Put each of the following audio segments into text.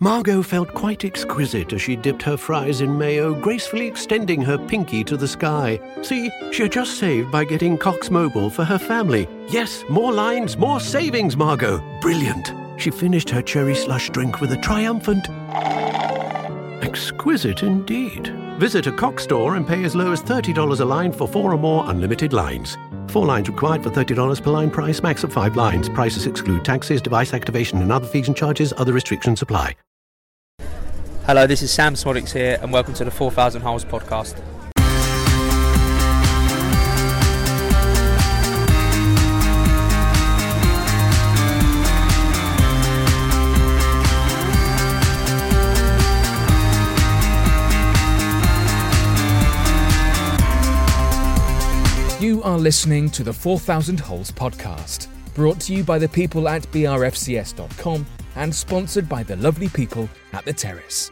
Margot felt quite exquisite as she dipped her fries in mayo, gracefully extending her pinky to the sky. See, she had just saved by getting Cox Mobile for her family. Yes, more lines, more savings, Margot. Brilliant. She finished her cherry slush drink with a triumphant. Exquisite indeed. Visit a Cox store and pay as low as $30 a line for four or more unlimited lines. Four lines required for $30 per line price, max of five lines. Prices exclude taxes, device activation, and other fees and charges. Other restrictions apply. Hello, this is Sam Smoddix here, and welcome to the 4000 Holes podcast. Are listening to the 4000 Holes podcast, brought to you by the people at brfcs.com and sponsored by the lovely people at The Terrace.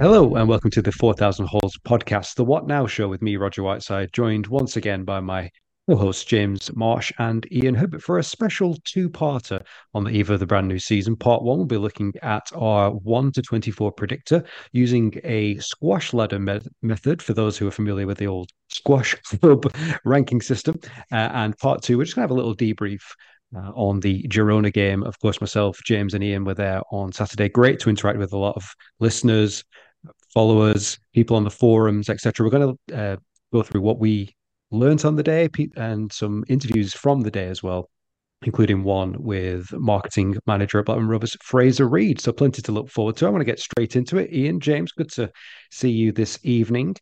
Hello, and welcome to the 4000 Holes podcast, the What Now show with me, Roger Whiteside, joined once again by my co-hosts James Marsh and Ian Herbert for a special two-parter on the eve of the brand new season. Part one, we'll be looking at our 1 to 24 predictor using a squash ladder me- method for those who are familiar with the old squash club ranking system. Uh, and part two, we're just going to have a little debrief uh, on the Girona game. Of course, myself, James, and Ian were there on Saturday. Great to interact with a lot of listeners, followers, people on the forums, etc. We're going to uh, go through what we learned on the day and some interviews from the day as well, including one with marketing manager at Blackburn Rovers, Fraser Read. So plenty to look forward to. I want to get straight into it. Ian, James, good to see you this evening.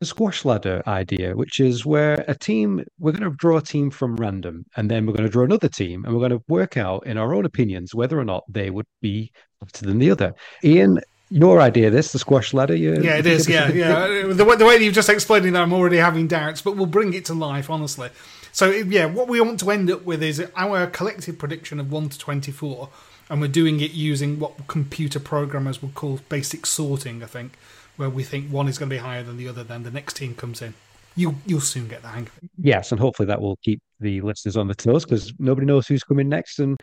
The squash ladder idea, which is where a team, we're going to draw a team from random, and then we're going to draw another team, and we're going to work out in our own opinions whether or not they would be better than the other. Ian, your idea, this the squash ladder. You, yeah, it is. Yeah, yeah. The way, the way you've just explained it, I'm already having doubts, but we'll bring it to life, honestly. So, yeah, what we want to end up with is our collective prediction of one to twenty-four, and we're doing it using what computer programmers would call basic sorting. I think, where we think one is going to be higher than the other, then the next team comes in. You you'll soon get the hang of it. Yes, and hopefully that will keep the listeners on the toes because nobody knows who's coming next, and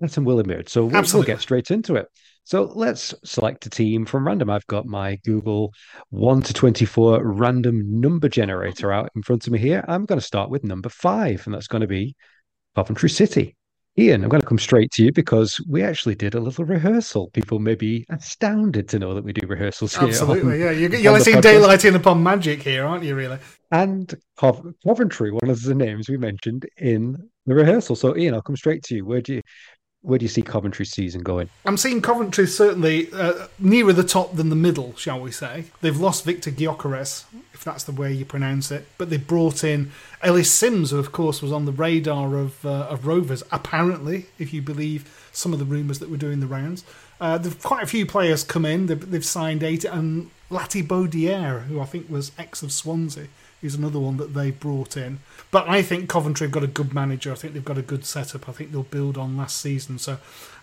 that's will emerge. So we'll, we'll get straight into it. So let's select a team from random. I've got my Google 1 to 24 random number generator out in front of me here. I'm going to start with number five, and that's going to be Coventry City. Ian, I'm going to come straight to you because we actually did a little rehearsal. People may be astounded to know that we do rehearsals here. Absolutely, on, yeah. You're, you're letting daylight in upon magic here, aren't you, really? And Coventry, one of the names we mentioned in the rehearsal. So, Ian, I'll come straight to you. Where do you where do you see Coventry's season going? I'm seeing Coventry certainly uh, nearer the top than the middle, shall we say. They've lost Victor Gyökeres, if that's the way you pronounce it, but they brought in Ellis Sims, who of course was on the radar of uh, of Rovers, apparently, if you believe some of the rumours that were doing the rounds. Uh, there've quite a few players come in. They've, they've signed eight, and Latibeaudiere, who I think was ex of Swansea, is another one that they brought in. But I think Coventry have got a good manager. I think they've got a good setup. I think they'll build on last season. So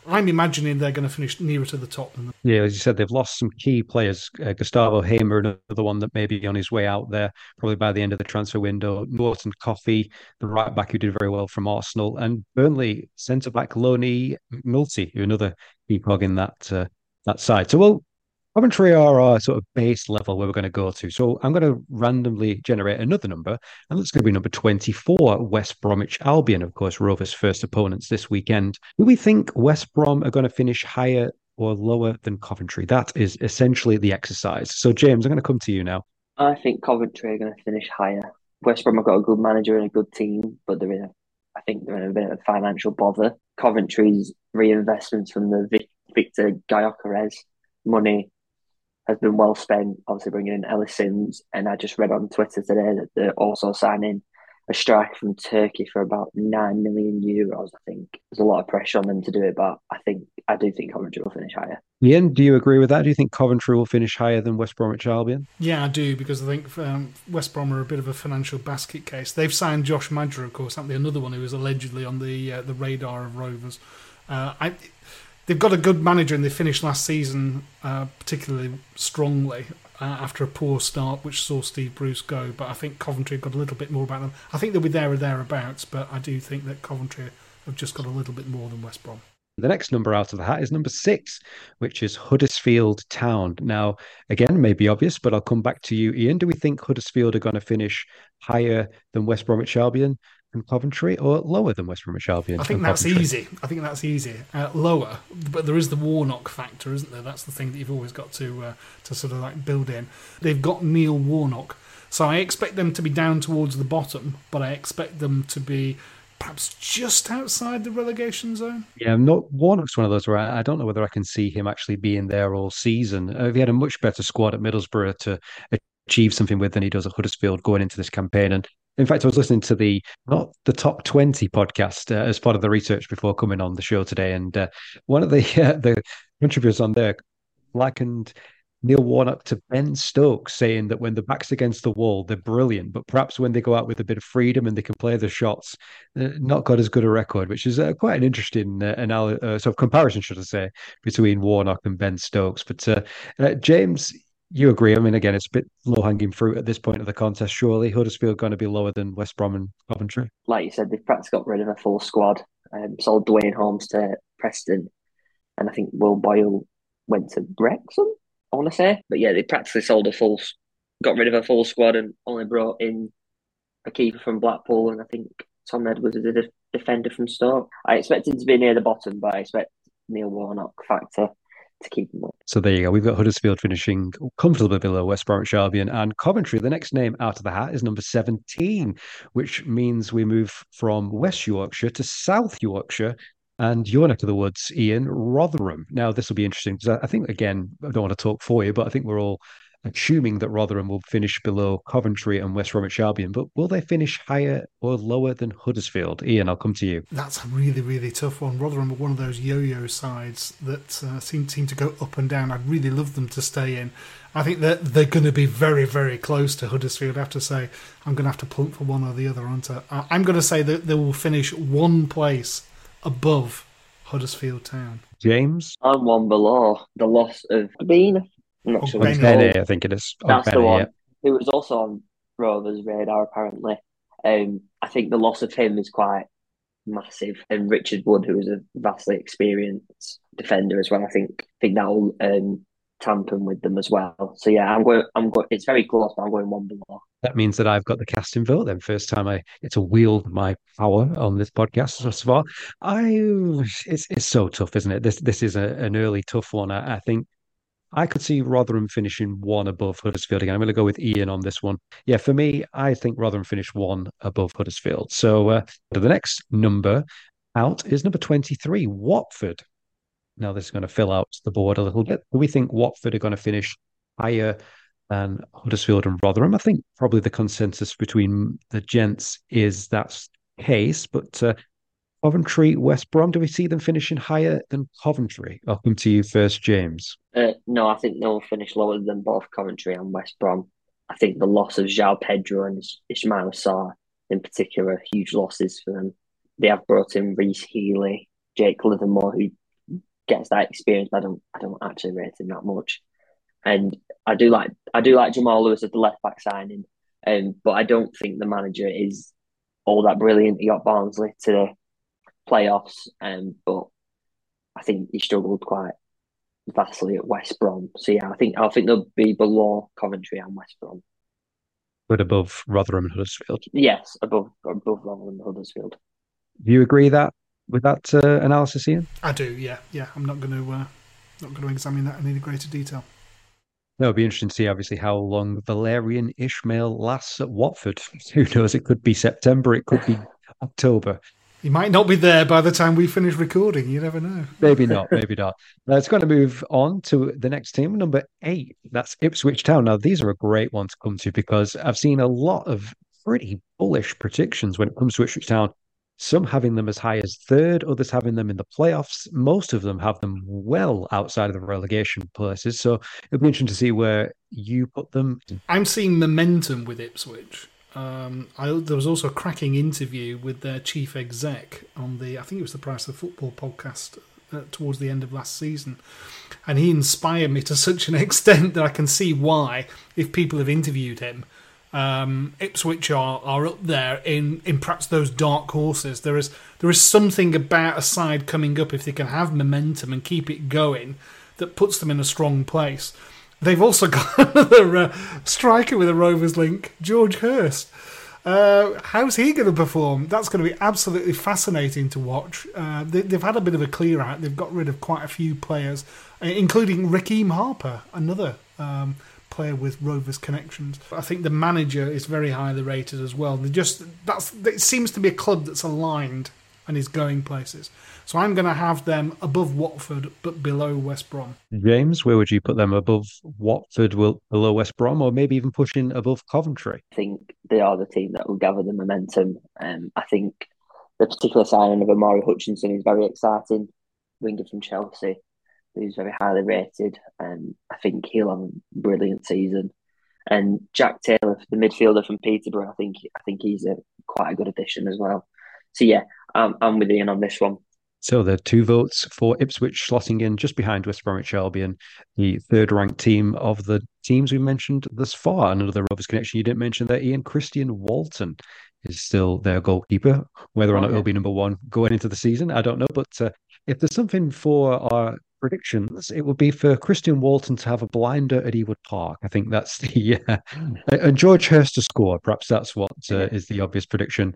I'm imagining they're going to finish nearer to the top than them. Yeah, as you said, they've lost some key players. Uh, Gustavo Hamer, another one that may be on his way out there, probably by the end of the transfer window. Norton-Cuffy, the right back who did very well from Arsenal, and Burnley centre back Lonnie McNulty, who another key cog in that uh, that side. So we'll Coventry are our sort of base level where we're going to go to. So I'm going to randomly generate another number, and that's going to be number 24, West Bromwich Albion, of course, Rovers' first opponents this weekend. Do we think West Brom are going to finish higher or lower than Coventry? That is essentially the exercise. So, James, I'm going to come to you now. I think Coventry are going to finish higher. West Brom have got a good manager and a good team, but they're in a, I think they're in a bit of a financial bother. Coventry's reinvestments from the Victor Gyökeres money has been well spent. Obviously, bringing in Ellis Sims, and I just read on Twitter today that they're also signing a striker from Turkey for about nine million euros. I think there's a lot of pressure on them to do it, but I think I do think Coventry will finish higher. Ian, do you agree with that? Do you think Coventry will finish higher than West Bromwich Albion? Yeah, I do because I think um, West Brom are a bit of a financial basket case. They've signed Josh Maja, of course, be another one who was allegedly on the uh, the radar of Rovers. Uh, I, they've got a good manager and they finished last season uh, particularly strongly uh, after a poor start, which saw Steve Bruce go. But I think Coventry have got a little bit more about them. I think they'll be there or thereabouts, but I do think that Coventry have just got a little bit more than West Brom. The next number out of the hat is number six, which is Huddersfield Town. Now, again, may be obvious, but I'll come back to you, Ian. Do we think Huddersfield are going to finish higher than West Bromwich Albion? And Coventry, or lower than West Bromwich Albion? I think that's Coventry? easy. I think that's easy. Uh, lower, but there is the Warnock factor, isn't there? That's the thing that you've always got to uh, to sort of like build in. They've got Neil Warnock, so I expect them to be down towards the bottom, but I expect them to be perhaps just outside the relegation zone. Yeah, not Warnock's one of those where I, I don't know whether I can see him actually being there all season. Uh, he had a much better squad at Middlesbrough to achieve something with than he does at Huddersfield going into this campaign, and in fact, I was listening to the not the top twenty podcast uh, as part of the research before coming on the show today, and uh, one of the uh, the contributors on there likened Neil Warnock to Ben Stokes, saying that when the back's against the wall, they're brilliant, but perhaps when they go out with a bit of freedom and they can play the shots, uh, not got as good a record, which is uh, quite an interesting uh, anal- uh, sort of comparison, should I say, between Warnock and Ben Stokes. But uh, uh, James, you agree. I mean, again, it's a bit low hanging fruit at this point of the contest. Surely Huddersfield going to be lower than West Brom and Coventry. Like you said, they've practically got rid of a full squad. Um, sold Duane Holmes to Preston, and I think Will Boyle went to Wrexham. I want to say, but yeah, they practically sold a full, got rid of a full squad, and only brought in a keeper from Blackpool, and I think Tom Edwards is a defender from Stoke. I expect him to be near the bottom, but I expect Neil Warnock factor to keep them up. So there you go. We've got Huddersfield finishing comfortably below West Bromwich Albion and Coventry. The next name out of the hat is number 17, which means we move from West Yorkshire to South Yorkshire and your neck of the woods, Ian, Rotherham. Now, this will be interesting because I think, again, I don't want to talk for you, but I think we're all assuming that Rotherham will finish below Coventry and West Bromwich Albion, but will they finish higher or lower than Huddersfield? Ian, I'll come to you. That's a really, really tough one. Rotherham are one of those yo-yo sides that uh, seem seem to go up and down. I'd really love them to stay in. I think that they're going to be very, very close to Huddersfield. I have to say, I'm going to have to plump for one or the other, aren't I? I'm going to say that they will finish one place above Huddersfield Town. James? I'm one below. The loss of Bean, I'm not sure. Bene, I think it is. That's the one. Yeah. Who was also on Rovers' radar, apparently. Um, I think the loss of him is quite massive. And Richard Wood, who was a vastly experienced defender as well, I think I think that'll um, tamper with them as well. So yeah, I'm going. I'm going. It's very close, but I'm going one below. That means that I've got the casting vote. Then first time I get to wield my power on this podcast so far. I it's it's so tough, isn't it? This this is a, an early tough one. I, I think I could see Rotherham finishing one above Huddersfield again. I'm going to go with Ian on this one. Yeah, for me, I think Rotherham finished one above Huddersfield. So uh, the next number out is number 23, Watford. Now, this is going to fill out the board a little bit. We think Watford are going to finish higher than Huddersfield and Rotherham. I think probably the consensus between the gents is that's case, but uh, Coventry, West Brom. Do we see them finishing higher than Coventry? I'll come to you first, James. Uh, no, I think they'll finish lower than both Coventry and West Brom. I think the loss of João Pedro and Ismaila Sarr, in particular, huge losses for them. They have brought in Rhys Healy, Jake Livermore, who gets that experience. But I don't, I don't actually rate him that much. And I do like, I do like Jamal Lewis as the left back signing, um, but I don't think the manager is all that brilliant. He got Barnsley to playoffs, um, but I think he struggled quite vastly at West Brom. So yeah, I think I think they'll be below Coventry and West Brom. But above Rotherham and Huddersfield. Yes, above above Rotherham and Huddersfield. Do you agree that with that uh, analysis, Ian? I do. Yeah, yeah. I'm not going to uh, Not going to examine that in any greater detail. It'll be interesting to see, obviously, how long Valérien Ismaël lasts at Watford. Who knows? It could be September, it could be October. He might not be there by the time we finish recording. You never know. Maybe not. Maybe not. Let's going to move on to the next team, number eight. That's Ipswich Town. Now, these are a great one to come to because I've seen a lot of pretty bullish predictions when it comes to Ipswich Town. Some having them as high as third, others having them in the playoffs. Most of them have them well outside of the relegation places. So it'll be interesting to see where you put them. I'm seeing momentum with Ipswich. Um, I, there was also a cracking interview with their chief exec on the, I think it was the Price of Football podcast uh, towards the end of last season. And he inspired me to such an extent that I can see why, if people have interviewed him, um, Ipswich are, are up there in, in perhaps those dark horses. There is there is something about a side coming up if they can have momentum and keep it going that puts them in a strong place. They've also got another uh, striker with a Rovers link, George Hirst. Uh, how's he going to perform? That's going to be absolutely fascinating to watch. Uh, they, have had a bit of a clear out. They've got rid of quite a few players, uh, including Rekeem Harper, another um, player with Rovers connections. I think the manager is very highly rated as well. They just that's it seems to be a club that's aligned and is going places. So I'm going to have them above Watford but below West Brom. James, where would you put them above Watford, below West Brom, or maybe even pushing above Coventry? I think they are the team that will gather the momentum. Um, I think the particular signing of Omari Hutchinson is very exciting. Winger from Chelsea, who's very highly rated, and I think he'll have a brilliant season. And Jack Taylor, the midfielder from Peterborough, I think I think he's a quite a good addition as well. So yeah, I'm, I'm with Ian on this one. So the two votes for Ipswich slotting in just behind West Bromwich Albion, the third ranked team of the teams we mentioned thus far. Another Rovers connection you didn't mention there, Ian Christian Walton is still their goalkeeper. Whether or oh, not yeah. he'll be number one going into the season, I don't know. But uh, if there's something for our predictions, it would be for Christian Walton to have a blinder at Ewood Park. I think that's the yeah. and George Hirst to score. Perhaps that's what uh, is the obvious prediction.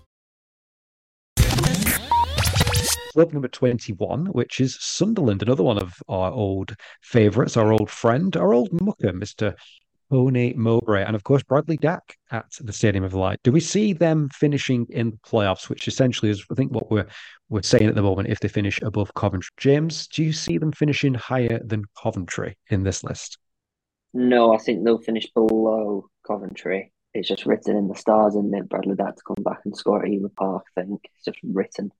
Club number 21, which is Sunderland, another one of our old favourites, our old friend, our old mucker, Mr. Tony Mowbray, and of course Bradley Dack at the Stadium of Light. Do we see them finishing in the playoffs, which essentially is, I think, what we're we're saying at the moment? If they finish above Coventry, James, do you see them finishing higher than Coventry in this list? No, I think they'll finish below Coventry. It's just written in the stars, and then Bradley Dack to come back and score at Ewood Park. I think it's just written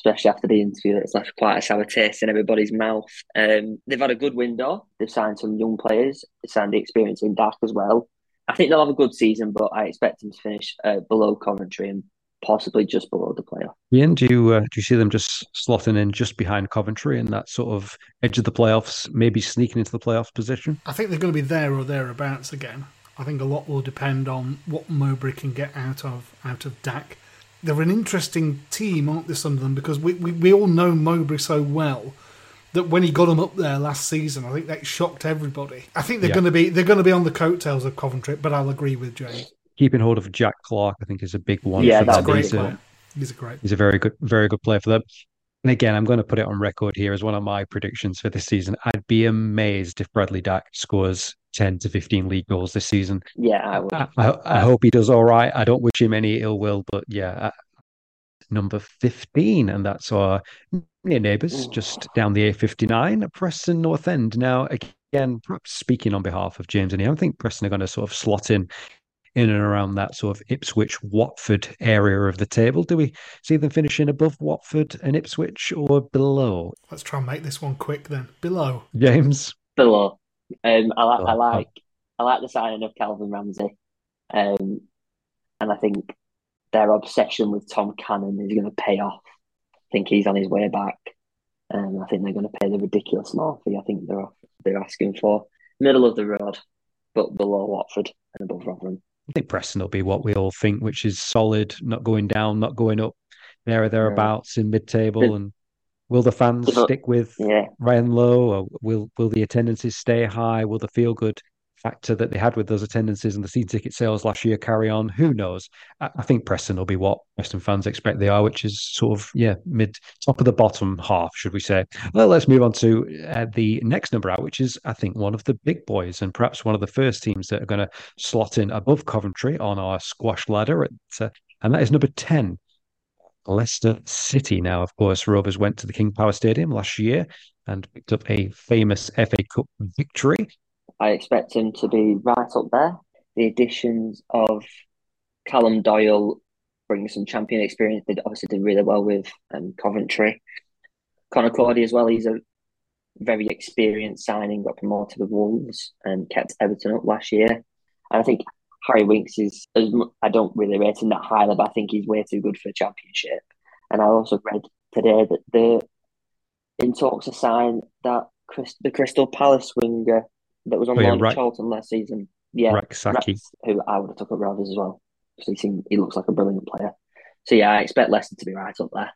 especially after the interview that's left quite a sour taste in everybody's mouth. Um, they've had a good window. They've signed some young players. They signed the experience in Dack as well. I think they'll have a good season, but I expect them to finish uh, below Coventry and possibly just below the playoff. Ian, do you uh, do you see them just slotting in just behind Coventry in that sort of edge of the playoffs, maybe sneaking into the playoff position? I think they're going to be there or thereabouts again. I think a lot will depend on what Mowbray can get out of out of Dack they're an interesting team, aren't they, some of them? Because we, we, we all know Mowbray so well that when he got them up there last season, I think that shocked everybody. I think they're yeah. going to be they're going to be on the coattails of Coventry, but I'll agree with James. Keeping hold of Jack Clarke, I think, is a big one. Yeah, that's a great he's player. A, he's a great. He's a very good, very good player for them. And again, I'm going to put it on record here as one of my predictions for this season. I'd be amazed if Bradley Dack scores 10 to 15 league goals this season. Yeah, I, would. I, I, I hope he does all right. I don't wish him any ill will, but yeah, uh, number 15, and that's our near neighbours just down the A59, Preston North End. Now, again, perhaps speaking on behalf of James and Ian, I think Preston are going to sort of slot in in and around that sort of Ipswich Watford area of the table. Do we see them finishing above Watford and Ipswich or below? Let's try and make this one quick then. Below. James. Below. Um, I, like, I like I like the signing of Calvin Ramsay, um, and I think their obsession with Tom Cannon is going to pay off. I think he's on his way back. And I think they're going to pay the ridiculous amount fee. I think they're they're asking for middle of the road, but below Watford and above Rotherham. I think Preston will be what we all think, which is solid, not going down, not going up, there or thereabouts yeah. in mid-table. and will the fans stick with yeah. Ryan Lowe, or will will the attendances stay high? Will the feel good factor that they had with those attendances and the season ticket sales last year carry on? Who knows? I, I, think Preston will be what Preston fans expect they are, which is sort of yeah mid top of the bottom half, should we say? Well, let's move on to uh, the next number out, which is I think one of the big boys and perhaps one of the first teams that are going to slot in above Coventry on our squash ladder, at, uh, and that is number ten. Leicester City. Now, of course, Rovers went to the King Power Stadium last year and picked up a famous FA Cup victory. I expect him to be right up there. The additions of Callum Doyle bring some champion experience. They obviously did really well with um, Coventry. Conor Coady as well. He's a very experienced signing. Got promoted with Wolves and kept Everton up last year. And I think Harry Winks is. I don't really rate him that highly, but I think he's way too good for the Championship. And I also read today that the in talks to sign that Chris, the Crystal Palace winger that was on oh, yeah, loan at Charlton last season. Yeah, Rak-Sakyi. who I would have took at Rovers as well. Because he seemed, he looks like a brilliant player. So yeah, I expect Leicester to be right up there.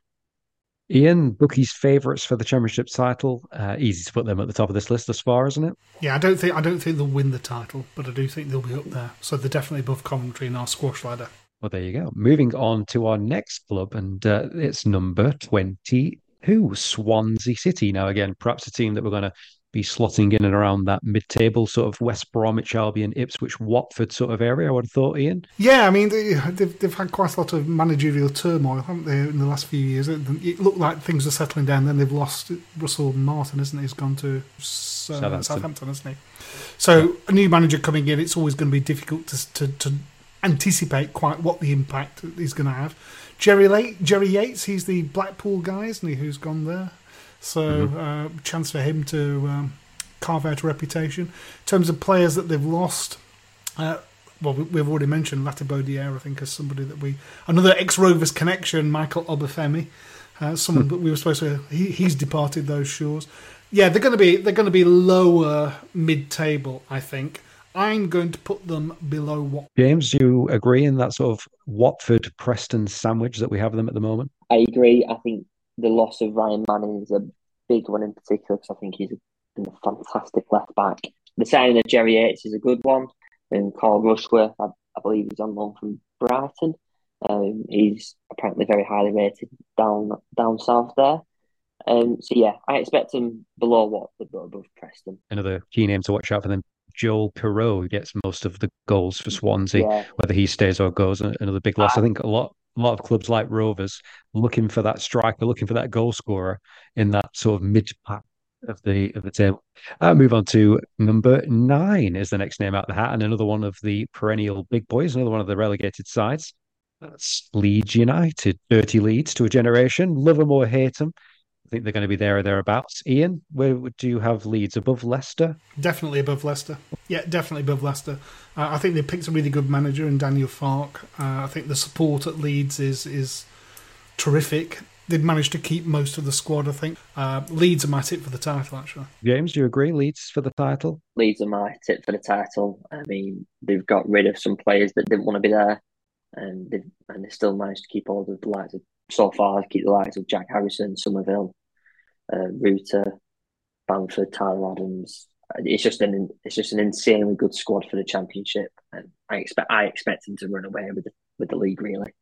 Ian, bookies' favourites for the championship title. Uh, easy to put them at the top of this list as far, isn't it? Yeah, I don't think I don't think they'll win the title, but I do think they'll be up there. So they're definitely above Coventry in our squash ladder. Well, there you go. Moving on to our next club, and uh, it's number twenty-two, Swansea City. Now, again, perhaps a team that we're going to be slotting in and around that mid-table sort of West Bromwich Albion, Ipswich, Watford sort of area. I would have thought, Ian. Yeah, I mean they, have they've, they've had quite a lot of managerial turmoil, haven't they, in the last few years? It, it looked like things are settling down. Then they've lost Russell Martin, isn't he? He's gone to uh, Southampton. Southampton, isn't he? So a new manager coming in, it's always going to be difficult to, to, to anticipate quite what the impact he's going to have. Jerry Late, Jerry Yates, he's the Blackpool guy, isn't he? Who's gone there? So, mm-hmm. uh, chance for him to um, carve out a reputation. In terms of players that they've lost, uh, well, we've already mentioned Latibeaudiere, I think, as somebody that we. Another ex Rovers connection, Michael Obafemi. Uh, someone that we were supposed to. He, he's departed those shores. Yeah, they're going to be they're going to be lower mid table, I think. I'm going to put them below what. James, do you agree in that sort of Watford Preston sandwich that we have them at the moment? I agree. I think the loss of Ryan Manning is a big one in particular because I think he's been a fantastic left back. The signing of Jerry Yates is a good one, and Carl Rushworth, I, I believe he's on loan from Brighton. Um, he's apparently very highly rated down down south there. Um, so yeah, I expect him below what above Preston. Another key name to watch out for them. Joel Piroe gets most of the goals for Swansea. Yeah. Whether he stays or goes, another big loss. I think a lot a lot of clubs like Rovers looking for that striker, looking for that goal scorer in that sort of mid pack of the of the table. I move on to number nine is the next name out of the hat, and another one of the perennial big boys, another one of the relegated sides. That's Leeds United, dirty Leeds to a generation. Love them or hate them, I think they're going to be there or thereabouts. Ian, where do you have Leeds above Leicester? Definitely above Leicester. Yeah, definitely above Leicester. Uh, I think they picked a really good manager in Daniel Farke. Uh, I think the support at Leeds is is terrific. They've managed to keep most of the squad. I think uh, Leeds are my tip for the title. Actually, James, do you agree? Leeds for the title. Leeds are my tip for the title. I mean, they've got rid of some players that didn't want to be there, and they and they still managed to keep all the likes of so far keep the likes of Jack Harrison, Summerville, uh, Rutter, Bamford, Tyler Adams. It's just an it's just an insanely good squad for the championship, and I expect I expect them to run away with the, with the league really.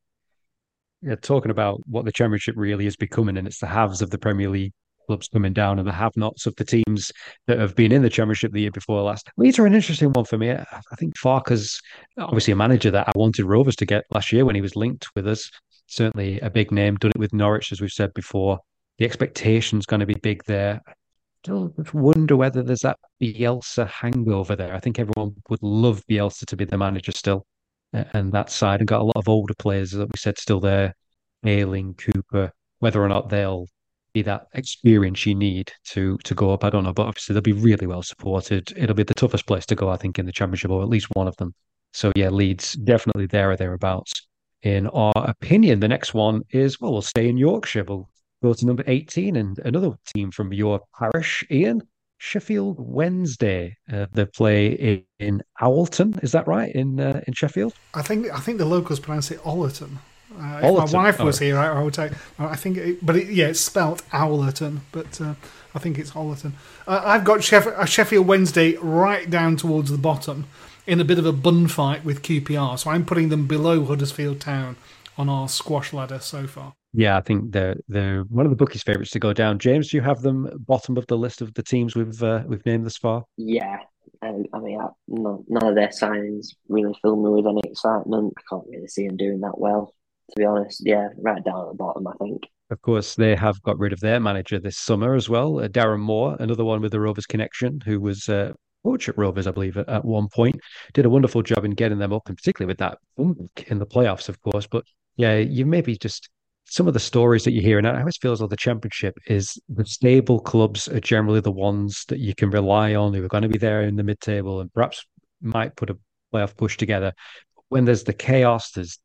Yeah, talking about what the championship really is becoming, and it's the halves of the Premier League clubs coming down and the have-nots of the teams that have been in the championship the year before last. Leeds are an interesting one for me. I think Farke's obviously a manager that I wanted Rovers to get last year when he was linked with us certainly a big name. Done it with Norwich, as we've said before. The expectation's going to be big there. I still wonder whether there's that Bielsa hangover there. I think everyone would love Bielsa to be the manager still, and that side, and got a lot of older players that we said still there. Ayling, Cooper, whether or not they'll be that experience you need to to go up, I don't know. But obviously they'll be really well supported. It'll be the toughest place to go, I think, in the championship, or at least one of them. So yeah, Leeds definitely there or thereabouts in our opinion. The next one is well, we'll stay in Yorkshire. We'll Go to number 18 and another team from your parish, Ian. Sheffield Wednesday. Uh, they play in, in Owlton. Is that right in uh, in Sheffield? I think I think the locals pronounce it Ollerton. Uh, if my wife was oh. here, I, would take. I think, it, but it, yeah, it's spelt Owlerton, but uh, I think it's Ollerton. Uh, I've got Sheff- Sheffield Wednesday right down towards the bottom in a bit of a bun fight with QPR, so I'm putting them below Huddersfield Town on our squash ladder so far. Yeah, I think they're they're one of the bookies' favourites to go down. James, do you have them bottom of the list of the teams we've uh, we've named this far? Yeah, um, I mean, I, none, none of their signings really fill me with any excitement. I can't really see them doing that well, to be honest. Yeah, right down at the bottom, I think. Of course, they have got rid of their manager this summer as well, uh, Darren Moore, another one with the Rovers connection, who was uh, coach at Rovers, I believe, at, at one point. Did a wonderful job in getting them up, and particularly with that in the playoffs, of course. But yeah, you maybe just some of the stories that you hear, and I always feel as though the championship is the stable clubs are generally the ones that you can rely on who are going to be there in the mid table and perhaps might put a playoff push together. When there's the chaos, there's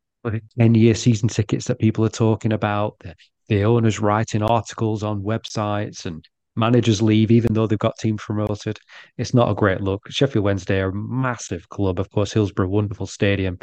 10 year season tickets that people are talking about, the, the owners writing articles on websites and managers leave even though they've got teams promoted. It's not a great look. Sheffield Wednesday are a massive club. Of course, Hillsborough, wonderful stadium.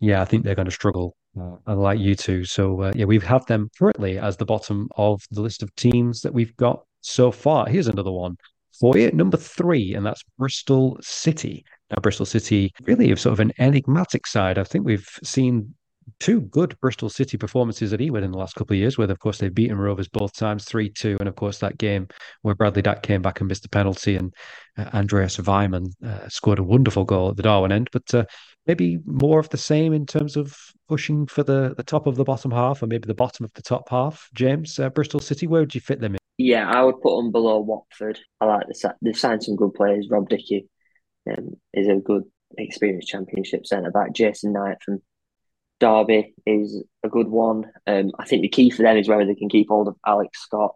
Yeah, I think they're going to struggle uh, like you two. So uh, yeah, we have them currently as the bottom of the list of teams that we've got so far. Here's another one for you, number three, and that's Bristol City. Now, Bristol City really have sort of an enigmatic side. I think we've seen two good Bristol City performances at Ewood in the last couple of years, where of course they've beaten Rovers both times, three two, and of course that game where Bradley Dack came back and missed the penalty, and uh, Andreas Weimann uh, scored a wonderful goal at the Darwin end. But uh, maybe more of the same in terms of pushing for the the top of the bottom half, or maybe the bottom of the top half. James, uh, Bristol City, where would you fit them in? Yeah, I would put them below Watford. I like the they've signed some good players. Rob Dickie um, is a good experienced Championship centre back. Jason Knight from Derby is a good one. Um, I think the key for them is whether they can keep hold of Alex Scott.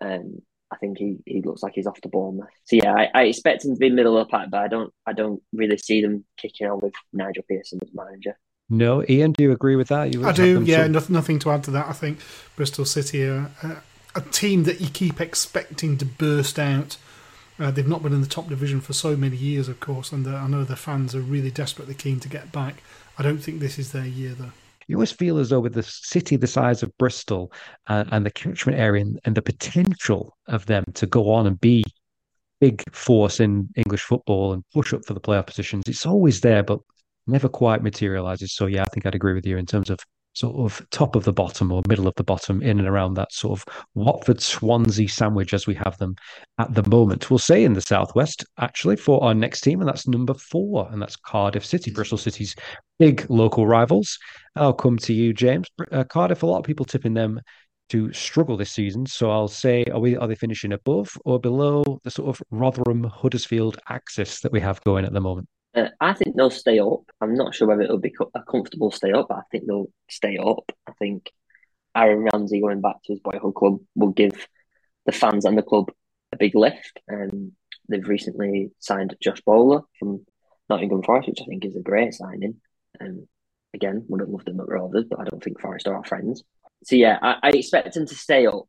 Um, I think he, he looks like he's off the Bournemouth. So yeah, I, I expect him to be middle of the pack, but I don't I don't really see them kicking on with Nigel Pearson as manager. No, Ian, do you agree with that? I do. Yeah, nothing, nothing to add to that. I think Bristol City are a, a team that you keep expecting to burst out. Uh, they've not been in the top division for so many years, of course, and the, I know the fans are really desperately keen to get back. I don't think this is their year, though. You always feel as though with the city the size of Bristol uh, and the catchment area and, and the potential of them to go on and be big force in English football and push up for the playoff positions, it's always there, but never quite materializes. So yeah, I think I'd agree with you in terms of sort of top of the bottom or middle of the bottom in and around that sort of Watford Swansea sandwich as we have them at the moment. We'll say in the southwest actually for our next team, and that's number four, and that's Cardiff City, Bristol City's big local rivals. I'll come to you, James. Uh, Cardiff, a lot of people tipping them to struggle this season. So I'll say, are we are they finishing above or below the sort of Rotherham Huddersfield axis that we have going at the moment? Uh, I think they'll stay up. I'm not sure whether it'll be a comfortable stay up, but I think they'll stay up. I think Aaron Ramsey going back to his boyhood club will give the fans and the club a big lift. Um, they've recently signed Josh Bowler from Nottingham Forest, which I think is a great signing. Um, again, would have loved him at Rovers, but I don't think Forest are our friends. So yeah, I, I expect him to stay up,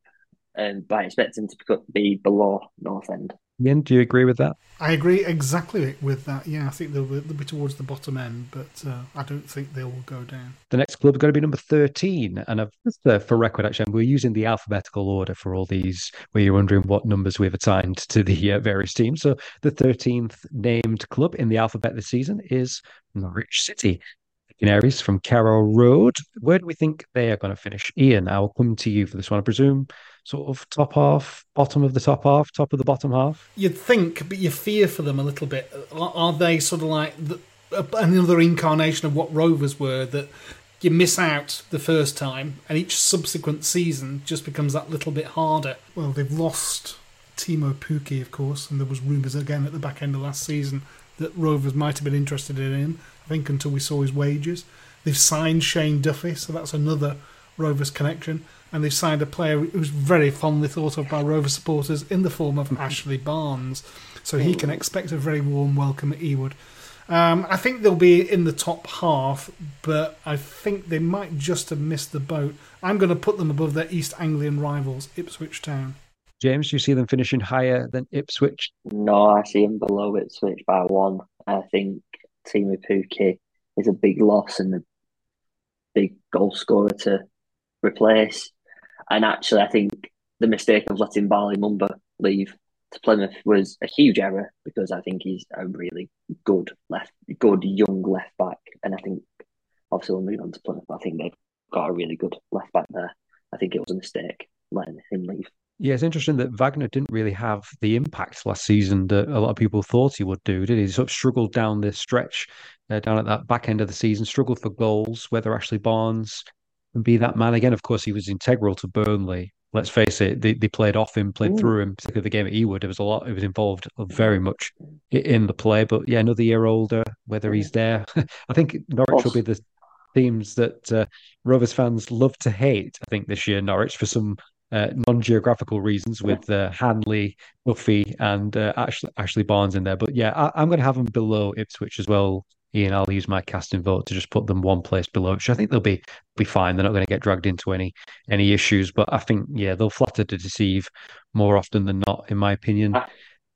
um, but I expect him to be below North End. Ian, do you agree with that? I agree exactly with that. Yeah, I think they'll be, they'll be towards the bottom end, but uh, I don't think they will go down. The next club is going to be number 13. And I've, just uh, for record, actually, we're using the alphabetical order for all these, where you're wondering what numbers we've assigned to the uh, various teams. So the 13th named club in the alphabet this season is Norwich City. Canaries from Carrow Road. Where do we think they are going to finish? Ian, I'll come to you for this one. I presume sort of top half, bottom of the top half, top of the bottom half? You'd think, but you fear for them a little bit. Are they sort of like the, another incarnation of what Rovers were that you miss out the first time and each subsequent season just becomes that little bit harder? Well, they've lost Teemu Pukki, of course, and there was rumours again at the back end of last season that Rovers might have been interested in him, I think, until we saw his wages. They've signed Shane Duffy, so that's another Rovers connection and they've signed a player who's very fondly thought of by Rover supporters in the form of Ashley Barnes. So he can expect a very warm welcome at Ewood. Um, I think they'll be in the top half, but I think they might just have missed the boat. I'm going to put them above their East Anglian rivals, Ipswich Town. James, do you see them finishing higher than Ipswich? No, I see them below Ipswich by one. I think Teemu Pukki is a big loss and a big goal scorer to replace. And actually, I think the mistake of letting Bali Mumba leave to Plymouth was a huge error because I think he's a really good left, good young left back, and I think obviously we'll move on to Plymouth. I think they've got a really good left back there. I think it was a mistake letting him leave. Yeah, it's interesting that Wagner didn't really have the impact last season that a lot of people thought he would do, did he? He sort of struggled down this stretch, uh, down at that back end of the season, struggled for goals, whether Ashley Barnes can be that man again. Of course, he was integral to Burnley. Let's face it, they, they played off him, played Ooh. through him, particularly the game at Ewood. It was a lot, it was involved very much in the play. But yeah, another year older, whether he's there. I think Norwich will be the teams that uh, Rovers fans love to hate, I think, this year, Norwich, for some uh, non-geographical reasons with uh, Hanley, Buffy, and uh, Ashley, Ashley Barnes in there. But yeah, I, am going to have them below Ipswich as well. Ian, I'll use my casting vote to just put them one place below, which I think they'll be be fine. They're not going to get dragged into any any issues, but I think yeah, they'll flatter to deceive more often than not, in my opinion.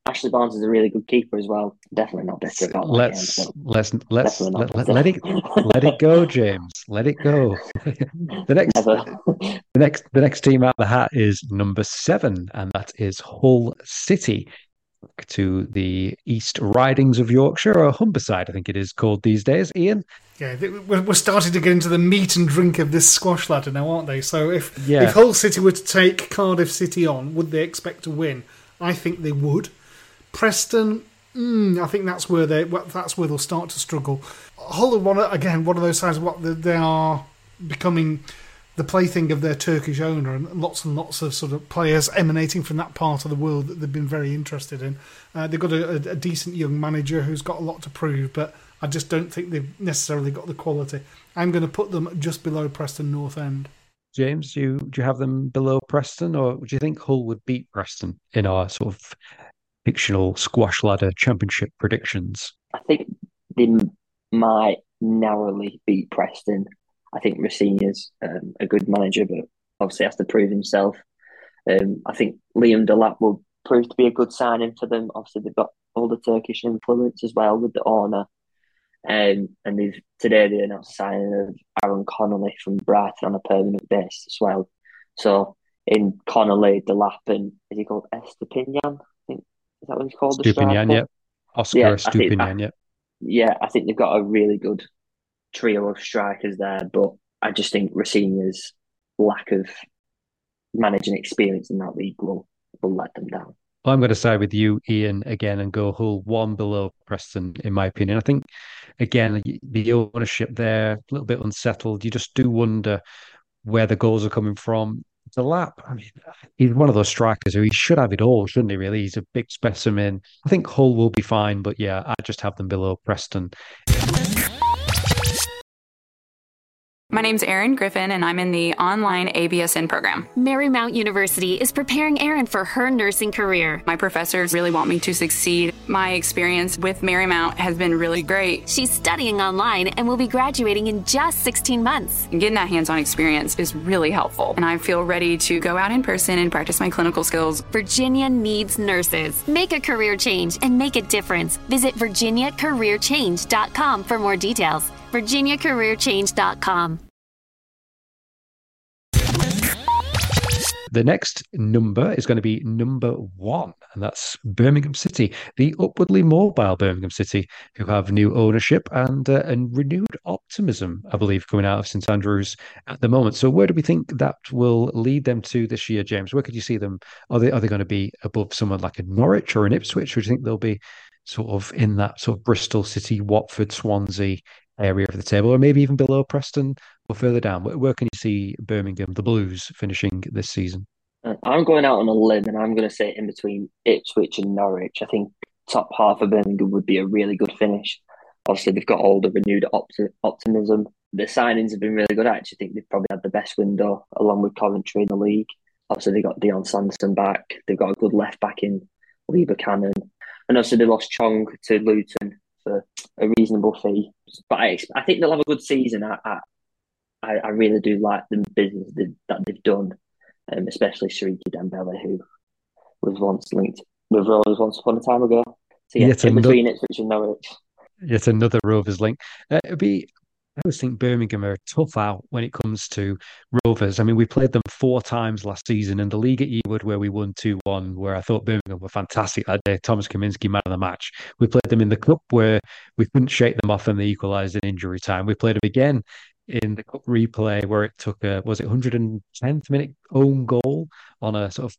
Ashley Barnes is a really good keeper as well. Definitely not bitter about let's, let's let's let, let, let, it let it go, James. Let it go. the next the next the next team out of the hat is number seven, and that is Hull City. To the East Ridings of Yorkshire, or Humberside, I think it is called these days. Ian, yeah, we're starting to get into the meat and drink of this squash ladder now, aren't they? So if yeah. if Hull City were to take Cardiff City on, would they expect to win? I think they would. Preston, mm, I think that's where they that's where they'll start to struggle. Hull one again one of those sides. What they are becoming the plaything of their Turkish owner, and lots and lots of sort of players emanating from that part of the world that they've been very interested in. Uh, they've got a, a, decent young manager who's got a lot to prove, but I just don't think they've necessarily got the quality. I'm going to put them just below Preston North End. James, do you do you have them below Preston, or do you think Hull would beat Preston in our sort of fictional squash ladder championship predictions? I think they might narrowly beat Preston. I think Rosenior's um, a good manager, but obviously has to prove himself. Um, I think Liam Delap will prove to be a good signing for them. Obviously, they've got all the Turkish influence as well with the owner. Um, and they've today they announced the signing of Aaron Connolly from Brighton on a permanent basis as well. So in Connolly, Delap, and is he called Estepinian? I think Is that what he's called? Estupiñán, yeah. Oscar yeah, Estupiñán, yeah. Yeah, I think they've got a really good trio of strikers there, but I just think Rosenior's lack of managing experience in that league will, will let them down. I'm going to side with you, Ian, again, and go Hull one below Preston, in my opinion. I think, again, the ownership there, a little bit unsettled. You just do wonder where the goals are coming from. Delap, I mean, he's one of those strikers who he should have it all, shouldn't he? Really, he's a big specimen. I think Hull will be fine, but yeah, I just have them below Preston. My name's Erin Griffin, and I'm in the online ABSN program. Marymount University is preparing Erin for her nursing career. My professors really want me to succeed. My experience with Marymount has been really great. She's studying online and will be graduating in just 16 months. Getting that hands on experience is really helpful, and I feel ready to go out in person and practice my clinical skills. Virginia needs nurses. Make a career change and make a difference. Visit virginiacareerchange.com for more details virginiacareerchange.com. The next number is going to be number one, and that's Birmingham City, the upwardly mobile Birmingham City, who have new ownership and uh, and renewed optimism, I believe, coming out of St Andrews at the moment. So, where do we think that will lead them to this year, James? Where could you see them? Are they are they going to be above someone like a Norwich or an Ipswich, or do you think they'll be sort of in that sort of Bristol City, Watford, Swansea area of the table, or maybe even below Preston or further down? Where, can you see Birmingham, the Blues, finishing this season? Uh, I'm going out on a limb, and I'm going to say in between Ipswich and Norwich. I think top half of Birmingham would be a really good finish. Obviously, they've got all the renewed opti- optimism. The signings have been really good. I actually think they've probably had the best window along with Coventry in the league. Obviously, they got Dion Sanderson back. They've got a good left back in Lee Buchanan. And also, they lost Chong to Luton for a reasonable fee. But I, I think they'll have a good season. I, I, I really do like the business that they've done, um, especially Siriki Dembele, who was once linked with Rovers once upon a time ago. So yeah, Yet in another, between Ipswich and Norwich. Yet another Rovers link. Uh, it'd be I always think Birmingham are tough out when it comes to Rovers. I mean, we played them four times last season in the league at Ewood, where we won 2 1, where I thought Birmingham were fantastic that day. Thomas Kaminski, man of the match. We played them in the Cup, where we couldn't shake them off and they equalised in injury time. We played them again in the Cup replay, where it took a, was it 110th minute own goal on a sort of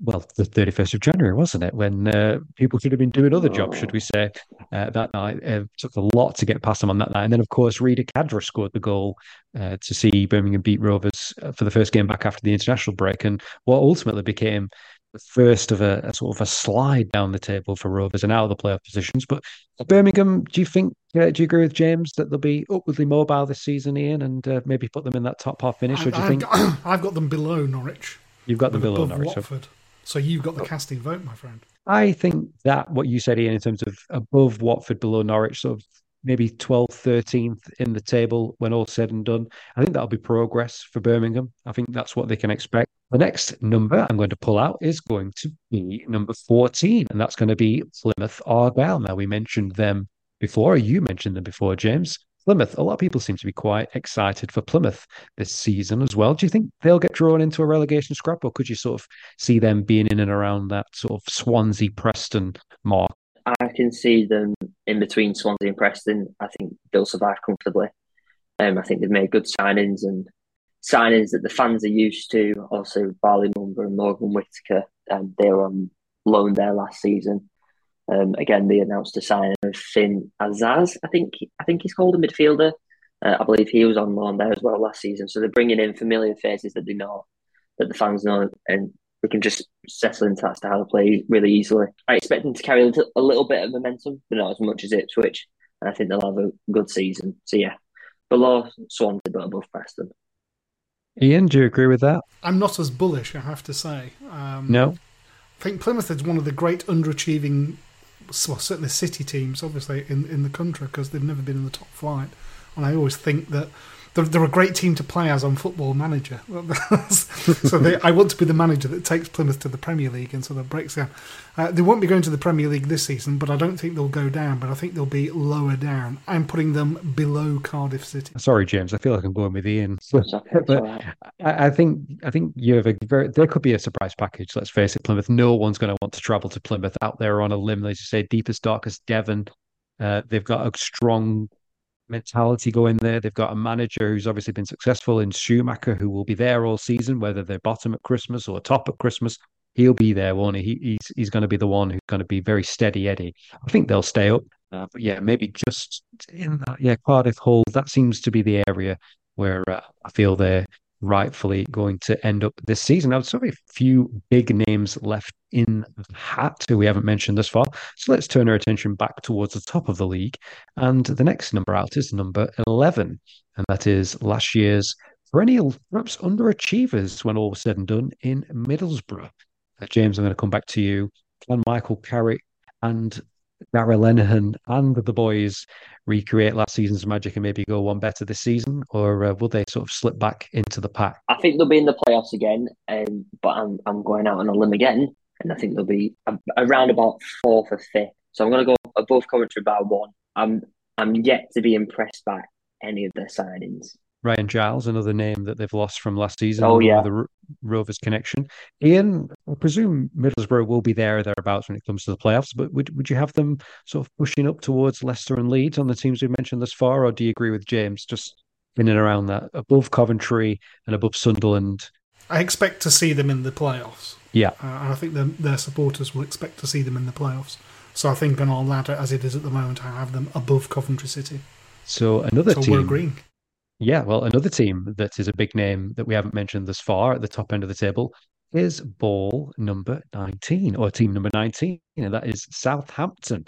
well, the 31st of January, wasn't it? When uh, people should have been doing other jobs, should we say, uh, that night. It uh, took a lot to get past them on that night. And then, of course, Reda Khadra scored the goal uh, to see Birmingham beat Rovers uh, for the first game back after the international break. And what ultimately became the first of a, a sort of a slide down the table for Rovers and out of the playoff positions. But Birmingham, do you think, uh, do you agree with James that they'll be upwardly mobile this season, Ian, and maybe put them in that top half finish? Or do you I've think. Got, I've got them below Norwich. You've got them below Norwich. Watford. So you've got the casting vote, my friend. I think that what you said, Ian, in terms of above Watford, below Norwich, sort of maybe 12th, 13th in the table when all said and done. I think that'll be progress for Birmingham. I think that's what they can expect. The next number I'm going to pull out is going to be number 14, and that's going to be Plymouth Argyle. Now, we mentioned them before, you mentioned them before, James. Plymouth, a lot of people seem to be quite excited for Plymouth this season as well. Do you think they'll get drawn into a relegation scrap, or could you sort of see them being in and around that sort of Swansea Preston mark? I can see them in between Swansea and Preston. I think they'll survive comfortably. Um, I think they've made good signings and signings that the fans are used to. Also, Bali Mumba and Morgan Whittaker, um, they were on loan there last season. Um, again, they announced a signing of Finn Azaz. I think I think he's called a midfielder. Uh, I believe he was on loan there as well last season. So they're bringing in familiar faces that they know, that the fans know, and we can just settle into that style of play really easily. I expect them to carry a little, a little bit of momentum, but not as much as Ipswich. And I think they'll have a good season. So yeah, below Swansea, but above Preston. Ian, do you agree with that? I'm not as bullish, I have to say. Um, no. I think Plymouth is one of the great underachieving well, certainly city teams, obviously in in the country because they've never been in the top flight. And I always think that they're, they're a great team to play as on Football Manager. so they, I want to be the manager that takes Plymouth to the Premier League and sort of breaks down. Uh, they won't be going to the Premier League this season, but I don't think they'll go down. But I think they'll be lower down. I'm putting them below Cardiff City. Sorry, James. I feel like I'm going with Ian. but I, I, think I think you have a very. There could be a surprise package. Let's face it, Plymouth. No one's going to want to travel to Plymouth out there on a limb. As you say, deepest darkest Devon. Uh, they've got a strong mentality going there. They've got a manager who's obviously been successful in Schumacher, who will be there all season, whether they're bottom at Christmas or top at Christmas. He'll be there, won't he? he he's he's going to be the one who's going to be very steady Eddie. I think they'll stay up, uh, but yeah, maybe just in that. Yeah, Cardiff Hall. That seems to be the area where uh, I feel they're rightfully going to end up this season. Now, only a few big names left in the hat who we haven't mentioned thus far. So let's turn our attention back towards the top of the league. And the next number out is number 11, and that is last year's perennial, perhaps underachievers when all was said and done in Middlesbrough. Uh, James, I'm going to come back to you. Can Michael Carrick and Darragh Lenihan and the boys recreate last season's magic and maybe go one better this season, or uh, will they sort of slip back into the pack? I think they'll be in the playoffs again, um, but I'm I'm going out on a limb again, and I think they'll be around about fourth or fifth. So I'm going to go above Coventry by one. I'm I'm yet to be impressed by any of their signings. Ryan Giles, another name that they've lost from last season. Oh yeah, the Rovers connection. Ian, I presume Middlesbrough will be there thereabouts when it comes to the playoffs. But would would you have them sort of pushing up towards Leicester and Leeds on the teams we've mentioned thus far, or do you agree with James? Just in and around that, above Coventry and above Sunderland. I expect to see them in the playoffs. Yeah, uh, and I think the, their supporters will expect to see them in the playoffs. So I think on all that, as it is at the moment, I have them above Coventry City. So another so team. we're agreeing. Yeah, well, another team that is a big name that we haven't mentioned thus far at the top end of the table is ball number 19 or team number 19, and that is Southampton,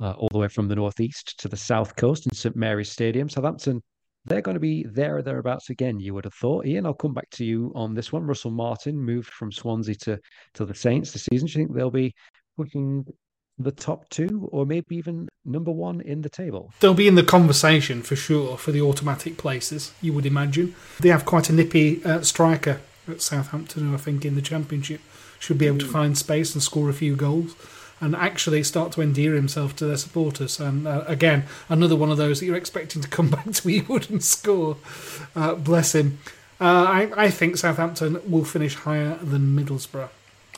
uh, all the way from the northeast to the south coast in St Mary's Stadium. Southampton, they're going to be there or thereabouts again, you would have thought. Ian, I'll come back to you on this one. Russell Martin moved from Swansea to, to the Saints this season. Do you think they'll be pushing the top two or maybe even number one in the table? They'll be in the conversation for sure for the automatic places, you would imagine. They have quite a nippy uh, striker at Southampton, who I think in the Championship should be able to find space and score a few goals and actually start to endear himself to their supporters. And uh, again, another one of those that you're expecting to come back to Ewood and score. Uh, bless him. Uh, I, I think Southampton will finish higher than Middlesbrough,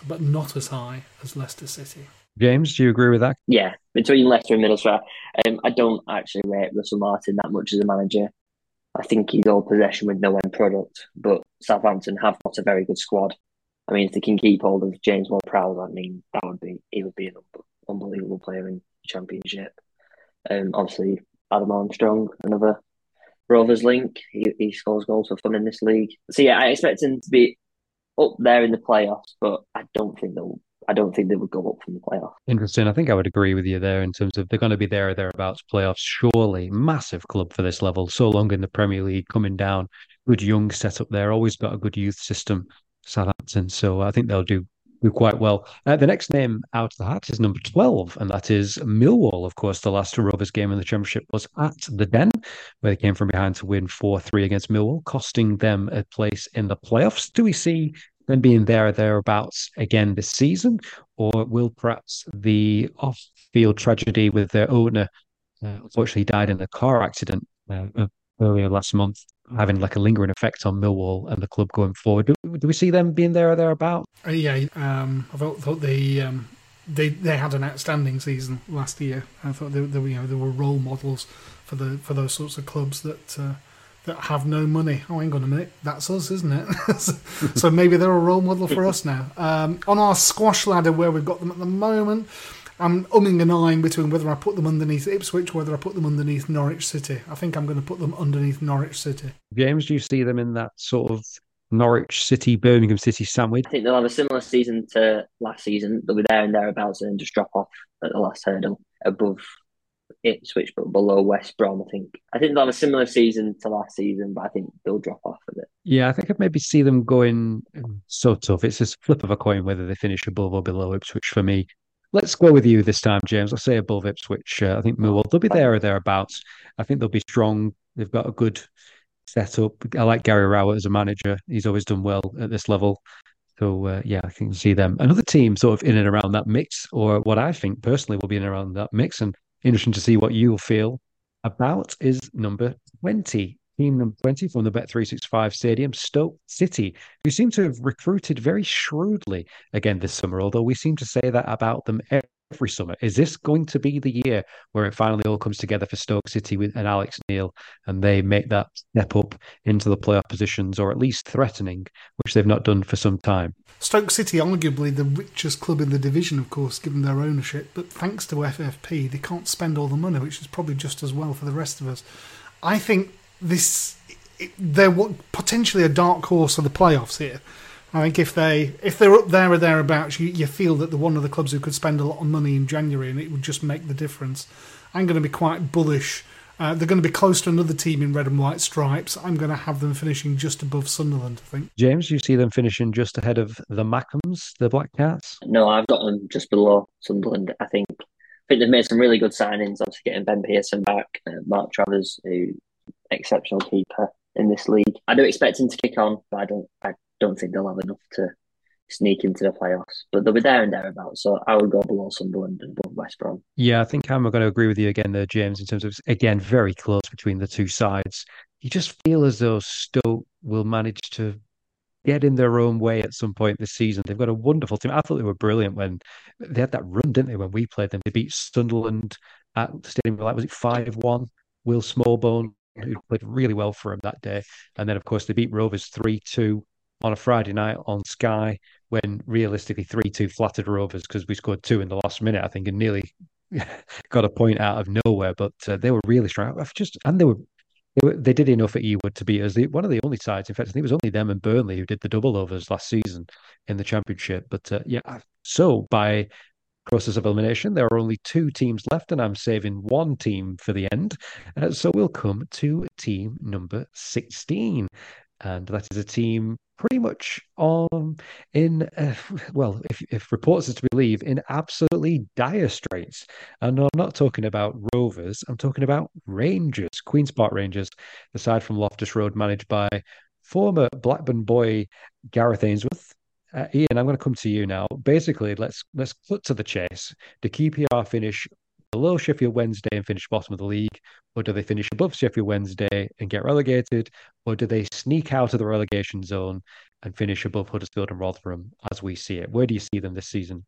but not as high as Leicester City. James, do you agree with that? Yeah, between Leicester and Middlesbrough, um, I don't actually rate Russell Martin that much as a manager. I think he's all possession with no end product, but Southampton have got a very good squad. I mean, if they can keep hold of James Ward-Prowse, I mean, that would be he would be an unbelievable player in the Championship. Um, obviously, Adam Armstrong, another Rovers link. He, he scores goals for fun in this league. So yeah, I expect him to be up there in the playoffs, but I don't think they'll. I don't think they would go up from the playoffs. Interesting. I think I would agree with you there in terms of they're going to be there or thereabouts playoffs. Surely, massive club for this level. So long in the Premier League, coming down, good young setup there. Always got a good youth system. Southampton. So I think they'll do do quite well. Uh, the next name out of the hat is number 12, and that is Millwall. Of course, the last Rovers game in the Championship was at the Den, where they came from behind to win 4 3 against Millwall, costing them a place in the playoffs. Do we see them being there or thereabouts again this season, or will perhaps the off field tragedy with their owner, uh, unfortunately, died in a car accident uh, earlier last month, having like a lingering effect on Millwall and the club going forward. Do, do we see them being there or thereabout? Uh, yeah, um, I thought, they um, they they had an outstanding season last year. I thought they, they, you know they were role models for the for those sorts of clubs that. That have no money. Oh, hang on a minute, that's us, isn't it? so maybe they're a role model for us now. Um, on our squash ladder, where we've got them at the moment, I'm umming and ahhing between whether I put them underneath Ipswich, whether I put them underneath Norwich City. I think I'm going to put them underneath Norwich City. James, do you see them in that sort of Norwich City, Birmingham City sandwich? I think they'll have a similar season to last season. They'll be there and thereabouts and just drop off at the last hurdle above Ipswich, but below West Brom. I think. I think they'll have a similar season to last season, but I think they'll drop off a bit. Yeah, I think I'd maybe see them going so tough. It's just flip of a coin whether they finish above or below Ipswich for me. Let's go with you this time, James. I'll say above Ipswich. Uh, I think Millwall, they'll be there or thereabouts. I think they'll be strong. They've got a good setup. I like Gary Rowett as a manager. He's always done well at this level. So, uh, yeah, I can see them. Another team sort of in and around that mix, or what I think personally will be in and around that mix, and interesting to see what you'll feel about is number 20 team number 20 from the Bet365 Stadium, Stoke City, who seem to have recruited very shrewdly again this summer, although we seem to say that about them every summer. Is this going to be the year where it finally all comes together for Stoke City with and Alex Neil and they make that step up into the playoff positions or at least threatening, which they've not done for some time? Stoke City, arguably the richest club in the division, of course, given their ownership, but thanks to FFP, they can't spend all the money, which is probably just as well for the rest of us. I think this they're potentially a dark horse for the playoffs here. I think if they if they're up there or thereabouts, you, you feel that they're one of the clubs who could spend a lot of money in January, and it would just make the difference. I'm going to be quite bullish. Uh, they're going to be close to another team in red and white stripes. I'm going to have them finishing just above Sunderland. I think. James, you see them finishing just ahead of the Mackems, the Black Cats. No, I've got them just below Sunderland. I think. I think they've made some really good signings. Obviously, getting Ben Pearson back, uh, Mark Travers, who exceptional keeper in this league. I do expect him to kick on, but I don't. I don't think they'll have enough to sneak into the playoffs. But they'll be there and thereabouts. So I would go below Sunderland and above West Brom. Yeah, I think I'm going to agree with you again there, James. In terms of again, very close between the two sides. You just feel as though Stoke will manage to get in their own way at some point this season. They've got a wonderful team. I thought they were brilliant when they had that run, didn't they? When we played them, they beat Sunderland at the Stadium. Like was it five one? Will Smallbone who played really well for him that day. And then, of course, they beat Rovers 3 2 on a Friday night on Sky when realistically 3 2 flattered Rovers because we scored two in the last minute, I think, and nearly got a point out of nowhere. But uh, they were really strong. I've just and they were. They, did enough at Ewood to us. They, one of the only sides, in fact, I think it was only them and Burnley who did the double overs last season in the championship. But uh, yeah, so by process of elimination. There are only two teams left, and I'm saving one team for the end. Uh, so we'll come to team number 16. And that is a team pretty much on in uh, well if, if reports are to believe in absolutely dire straits. And i'm not talking about rovers i'm talking about rangers queen's park rangers aside from loftus road managed by former blackburn boy gareth ainsworth. Uh, ian i'm going to come to you now. Basically let's let's cut to the chase the qpr finish below Sheffield Wednesday and finish bottom of the league? Or do they finish above Sheffield Wednesday and get relegated? Or do they sneak out of the relegation zone and finish above Huddersfield and Rotherham as we see it? Where do you see them this season?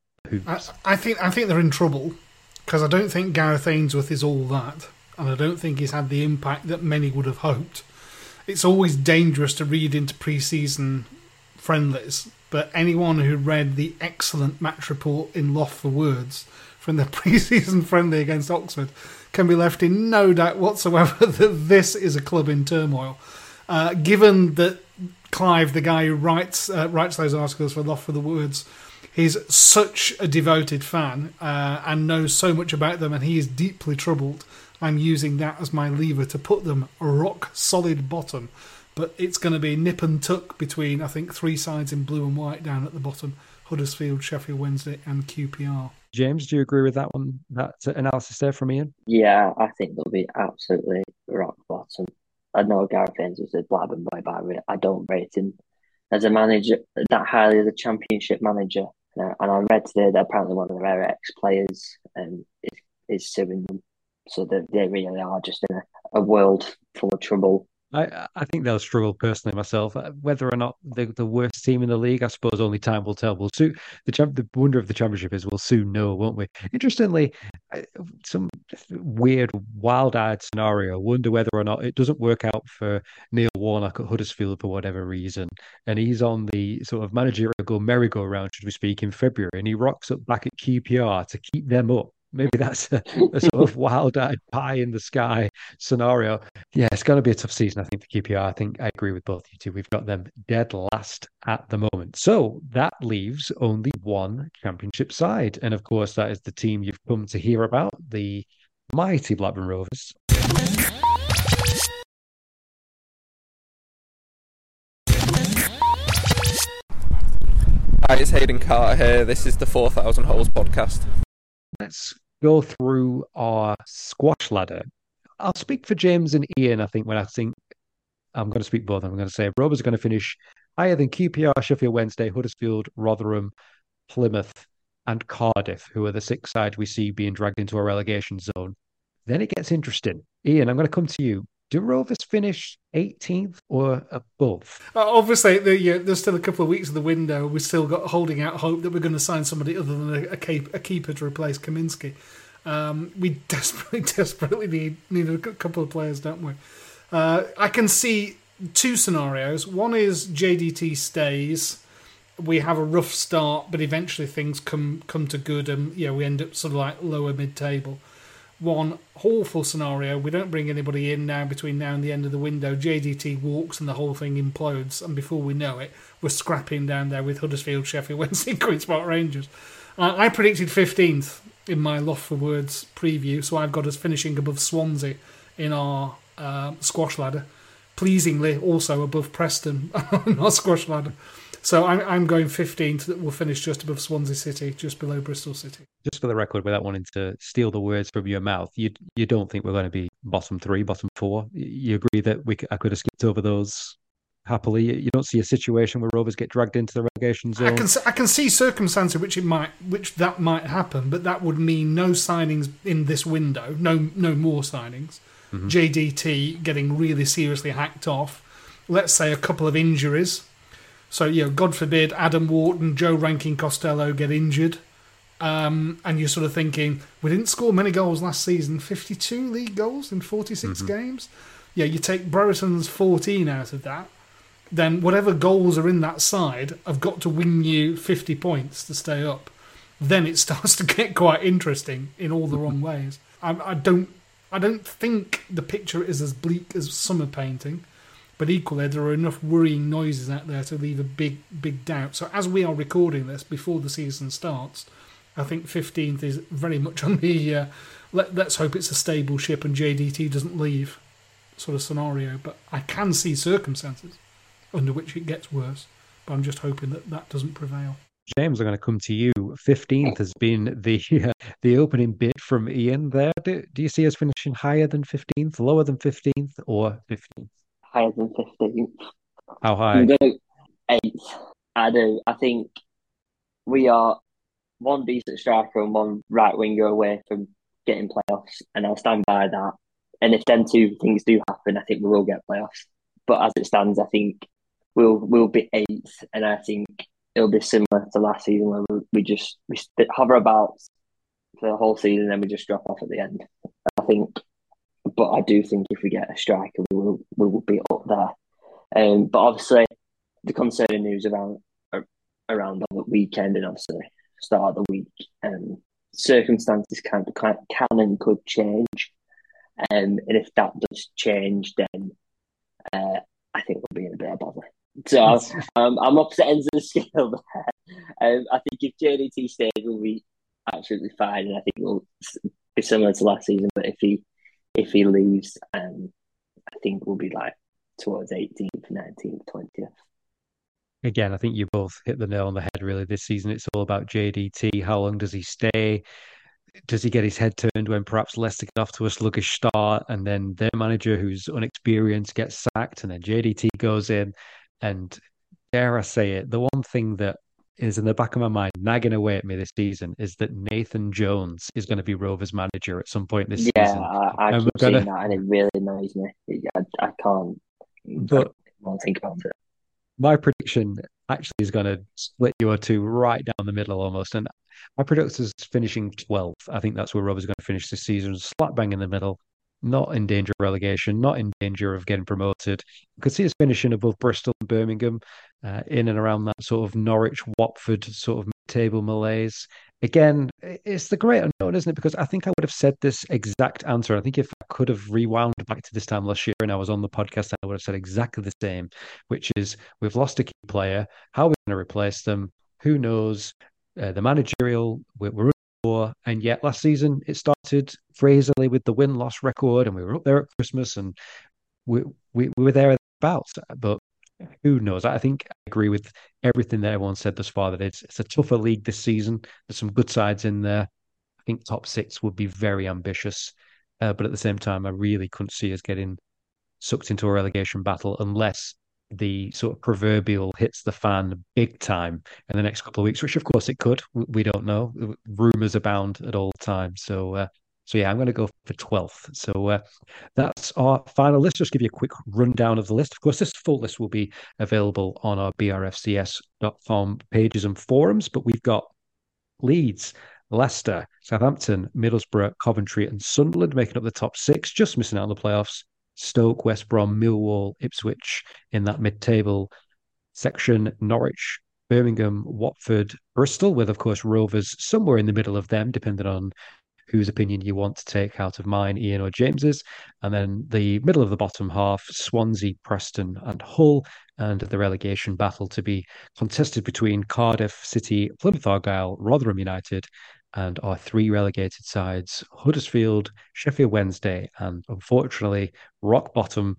I, I, think I think they're in trouble because I don't think Gareth Ainsworth is all that, and I don't think he's had the impact that many would have hoped. It's always dangerous to read into pre-season friendlies, but anyone who read the excellent match report in Loft for Words from the pre-season friendly against Oxford can be left in no doubt whatsoever that this is a club in turmoil. Uh, given that Clive, the guy who writes uh, writes those articles for Loft for the Words, he's such a devoted fan uh, and knows so much about them, and he is deeply troubled. I'm using that as my lever to put them rock solid bottom. But it's going to be nip and tuck between, I think, three sides in blue and white down at the bottom Huddersfield, Sheffield Wednesday, and QPR. James, do you agree with that one? That analysis there from Ian? Yeah, I think they'll be absolutely rock bottom. I know Gareth Haynes was a Blackburn boy, but I don't rate him as a manager that highly as a championship manager. Uh, and I read today that apparently one of their ex players um, is, is suing them. So that they really are just in a, a world full of trouble I, I think they'll struggle personally myself. Uh, whether or not they're the worst team in the league, I suppose only time will tell. We'll soon, the the wonder of the championship is we'll soon know, won't we? Interestingly, some weird, wild-eyed scenario. Wonder whether or not it doesn't work out for Neil Warnock at Huddersfield for whatever reason, and he's on the sort of managerial merry-go-round, should we speak, in February, and he rocks up back at QPR to keep them up maybe that's a, a sort of wild-eyed pie in the sky scenario. Yeah, it's going to be a tough season, I think, for QPR. I think I agree with both of you two. We've got them dead last at the moment. So that leaves only one championship side. And of course, that is the team you've come to hear about, the mighty Blackburn Rovers. Hi, it's Hayden Carter here. This is the 4000 Holes podcast let's go through our squash ladder. I'll speak for James and Ian, I think, when I think I'm going to speak both. I'm going to say Rovers are going to finish higher than QPR, Sheffield Wednesday, Huddersfield, Rotherham, Plymouth, and Cardiff, who are the six sides we see being dragged into a relegation zone. Then it gets interesting. Ian, I'm going to come to you do Rovers finish 18th or above? Uh, obviously, there's still a couple of weeks of the window. We've still got holding out hope that we're going to sign somebody other than a, a, keep, a keeper to replace Kaminski. Um, we desperately, desperately need need a couple of players, don't we? Uh, I can see two scenarios. One is JDT stays. We have a rough start, but eventually things come come to good, and yeah, we end up sort of like lower mid table one awful scenario. We don't bring anybody in now between now and the end of the window. JDT walks and the whole thing implodes, and before we know it, we're scrapping down there with Huddersfield, Sheffield Wednesday, Queen's Park Rangers. Uh, I predicted 15th in my Loft for Words preview, so I've got us finishing above Swansea in our uh, squash ladder. Pleasingly, also above Preston on our squash ladder. So I'm, I'm going 15th that will finish just above Swansea City, just below Bristol City. Just for the record, without wanting to steal the words from your mouth, you you don't think we're going to be bottom three, bottom four? You agree that we I could have skipped over those happily? You don't see a situation where Rovers get dragged into the relegation zone. I can I can see circumstances which it might which that might happen, but that would mean no signings in this window, no no more signings. Mm-hmm. JDT getting really seriously hacked off. Let's say a couple of injuries so, you know, God forbid Adam Wharton, Joe Rankin Costello get injured. Um, and you're sort of thinking, we didn't score many goals last season 52 league goals in 46 mm-hmm. games. Yeah, you take Brereton's 14 out of that, then whatever goals are in that side have got to win you 50 points to stay up. Then it starts to get quite interesting in all the wrong ways. I, I don't, I don't think the picture is as bleak as some are painting. But equally, there are enough worrying noises out there to leave a big, big doubt. So as we are recording this before the season starts, I think 15th is very much on the uh, let, let's hope it's a stable ship and JDT doesn't leave sort of scenario. But I can see circumstances under which it gets worse. But I'm just hoping that that doesn't prevail. James, I'm going to come to you. 15th has been the uh, the opening bid from Ian there. Do, do you see us finishing higher than 15th, lower than 15th, or 15th? Higher than 15th. How high? Eighth. I do. I think we are one decent striker and one right winger away from getting playoffs, and I'll stand by that. And if them two things do happen, I think we will get playoffs. But as it stands, I think we'll we'll be eighth, and I think it'll be similar to last season where we, we just we hover about for the whole season, and then we just drop off at the end. I think, but I do think if we get a striker, we will we will be up there. Um, but obviously, the concerning news around around the weekend and obviously start of the week, um, circumstances can can, can and could change. Um, and if that does change, then uh, I think we'll be in a bit of bother. So um, I'm opposite ends of the scale there. Um, I think if JDT stays, we'll be absolutely fine, and I think we'll be similar to last season. But if he if he leaves, um, I think we'll be like towards 18th, 19th, 20th. Again, I think you both hit the nail on the head. Really, this season it's all about JDT. How long does he stay? does he get his head turned when perhaps Leicester get off to a sluggish start and then their manager who's unexperienced gets sacked and then JDT goes in and dare I say it, the one thing that is in the back of my mind nagging away at me this season is that Nathan Jones is going to be Rovers manager at some point this yeah, season. Yeah, I, I keep gonna... that and it really annoys me. I, I can't but, I can't think about it. My prediction actually is going to split you or two right down the middle almost. And my prediction is finishing 12th. I think that's where Rovers are going to finish this season, slap bang in the middle, not in danger of relegation, not in danger of getting promoted. I could see us finishing above Bristol and Birmingham, uh, in and around that sort of Norwich, Watford sort of table malaise. Again, it's the great unknown, isn't it? Because I think I would have said this exact answer. I think if I could have rewound back to this time last year and I was on the podcast, I would have said exactly the same, which is we've lost a key player. How are we going to replace them? Who knows? Uh, the managerial, we're, we're and yet last season it started Fraserly with the win loss record, and we were up there at Christmas, and we we, we were there about. But who knows? I think I agree with everything that everyone said thus far. That it's it's a tougher league this season. There's some good sides in there. I think top six would be very ambitious, uh, but at the same time, I really couldn't see us getting sucked into a relegation battle unless the sort of proverbial hits the fan big time in the next couple of weeks, which of course it could. We don't know. Rumors abound at all times. So, uh, so yeah, I'm going to go for 12th. So uh, that's our final list. Just give you a quick rundown of the list. Of course, this full list will be available on our brfcs.com pages and forums, but we've got Leeds, Leicester, Southampton, Middlesbrough, Coventry, and Sunderland making up the top six, just missing out on the playoffs. Stoke, West Brom, Millwall, Ipswich in that mid table section, Norwich, Birmingham, Watford, Bristol, with, of course, Rovers somewhere in the middle of them, depending on whose opinion you want to take out of mine, Ian or James's. And then the middle of the bottom half, Swansea, Preston, and Hull, and the relegation battle to be contested between Cardiff City, Plymouth Argyle, Rotherham United, and our three relegated sides Huddersfield, Sheffield Wednesday, and unfortunately, rock bottom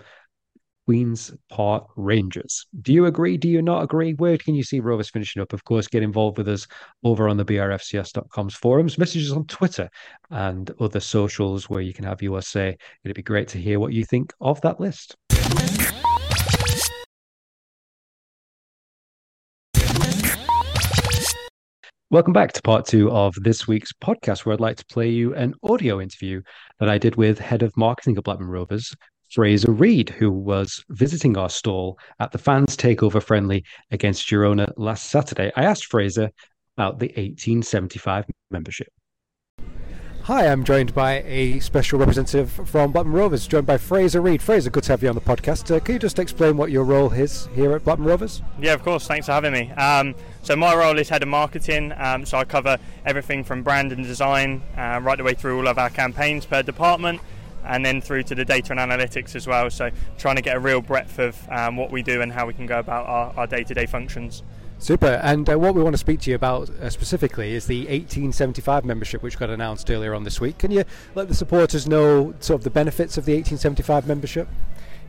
Queen's Park Rangers. Do you agree? Do you not agree? Where can you see Rovers finishing up? Of course, get involved with us over on the brfcs.com's forums, messages on Twitter, and other socials where you can have your say. It'd be great to hear what you think of that list. Welcome back to part two of this week's podcast, where I'd like to play you an audio interview that I did with head of marketing at Blackburn Rovers, Fraser Read, who was visiting our stall at the fans takeover friendly against Girona last Saturday. I asked Fraser about the 1875 membership. Hi, I'm joined by a special representative from Blackburn Rovers, joined by Fraser Read. Fraser, good to have you on the podcast. Uh, can you just explain what your role is here at Blackburn Rovers? Yeah, of course. Thanks for having me. Um, so my role is head of marketing. Um, so I cover everything from brand and design, uh, right the way through all of our campaigns per department, and then through to the data and analytics as well. So trying to get a real breadth of um, what we do and how we can go about our, our day-to-day functions. Super. And uh, what we want to speak to you about uh, specifically is the 1875 membership, which got announced earlier on this week. Can you let the supporters know sort of the benefits of the 1875 membership?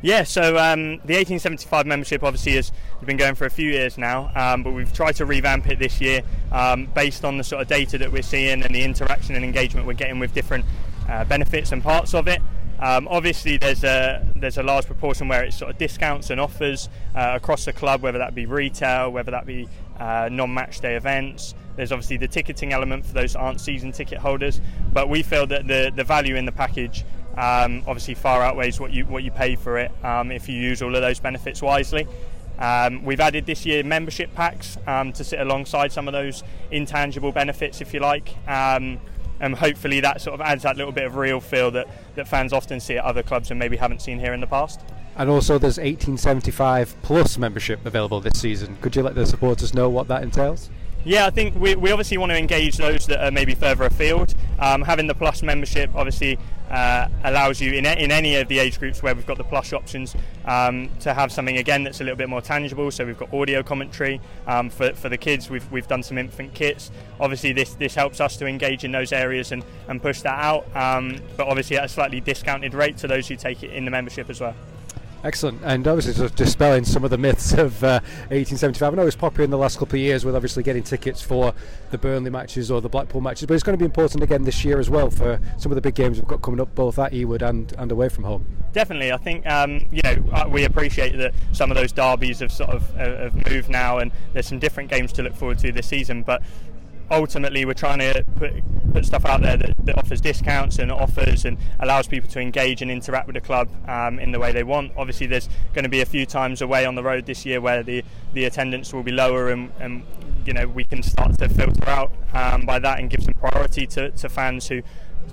Yeah, so um, the 1875 membership obviously has been going for a few years now, um, but we've tried to revamp it this year um, based on the sort of data that we're seeing and the interaction and engagement we're getting with different uh, benefits and parts of it. Um, obviously, there's a there's a large proportion where it's sort of discounts and offers uh, across the club, whether that be retail, whether that be uh, non-match day events. There's obviously the ticketing element for those aren't season ticket holders, but we feel that the the value in the package um, obviously far outweighs what you what you pay for it um, if you use all of those benefits wisely. Um, we've added this year membership packs um, to sit alongside some of those intangible benefits, if you like. Um, and hopefully that sort of adds that little bit of real feel that, that fans often see at other clubs and maybe haven't seen here in the past. And also, there's 1875 plus membership available this season. Could you let the supporters know what that entails? Yeah, I think we, we obviously want to engage those that are maybe further afield. Um, having the plus membership obviously uh, allows you in, in any of the age groups where we've got the plus options um, to have something again that's a little bit more tangible. So we've got audio commentary um, for, for the kids. We've, we've done some infant kits. Obviously, this this helps us to engage in those areas and, and push that out. Um, but obviously at a slightly discounted rate to those who take it in the membership as well. Excellent, and obviously sort of dispelling some of the myths of uh, 1875. I know it was popular in the last couple of years with obviously getting tickets for the Burnley matches or the Blackpool matches, but it's going to be important again this year as well for some of the big games we've got coming up both at Ewood and, and away from home. Definitely, I think um, you know uh, we appreciate that some of those derbies have sort of uh, have moved now, and there's some different games to look forward to this season. But ultimately we're trying to put, put stuff out there that, that, offers discounts and offers and allows people to engage and interact with the club um, in the way they want. Obviously, there's going to be a few times away on the road this year where the, the attendance will be lower and, and you know we can start to filter out um, by that and give some priority to, to fans who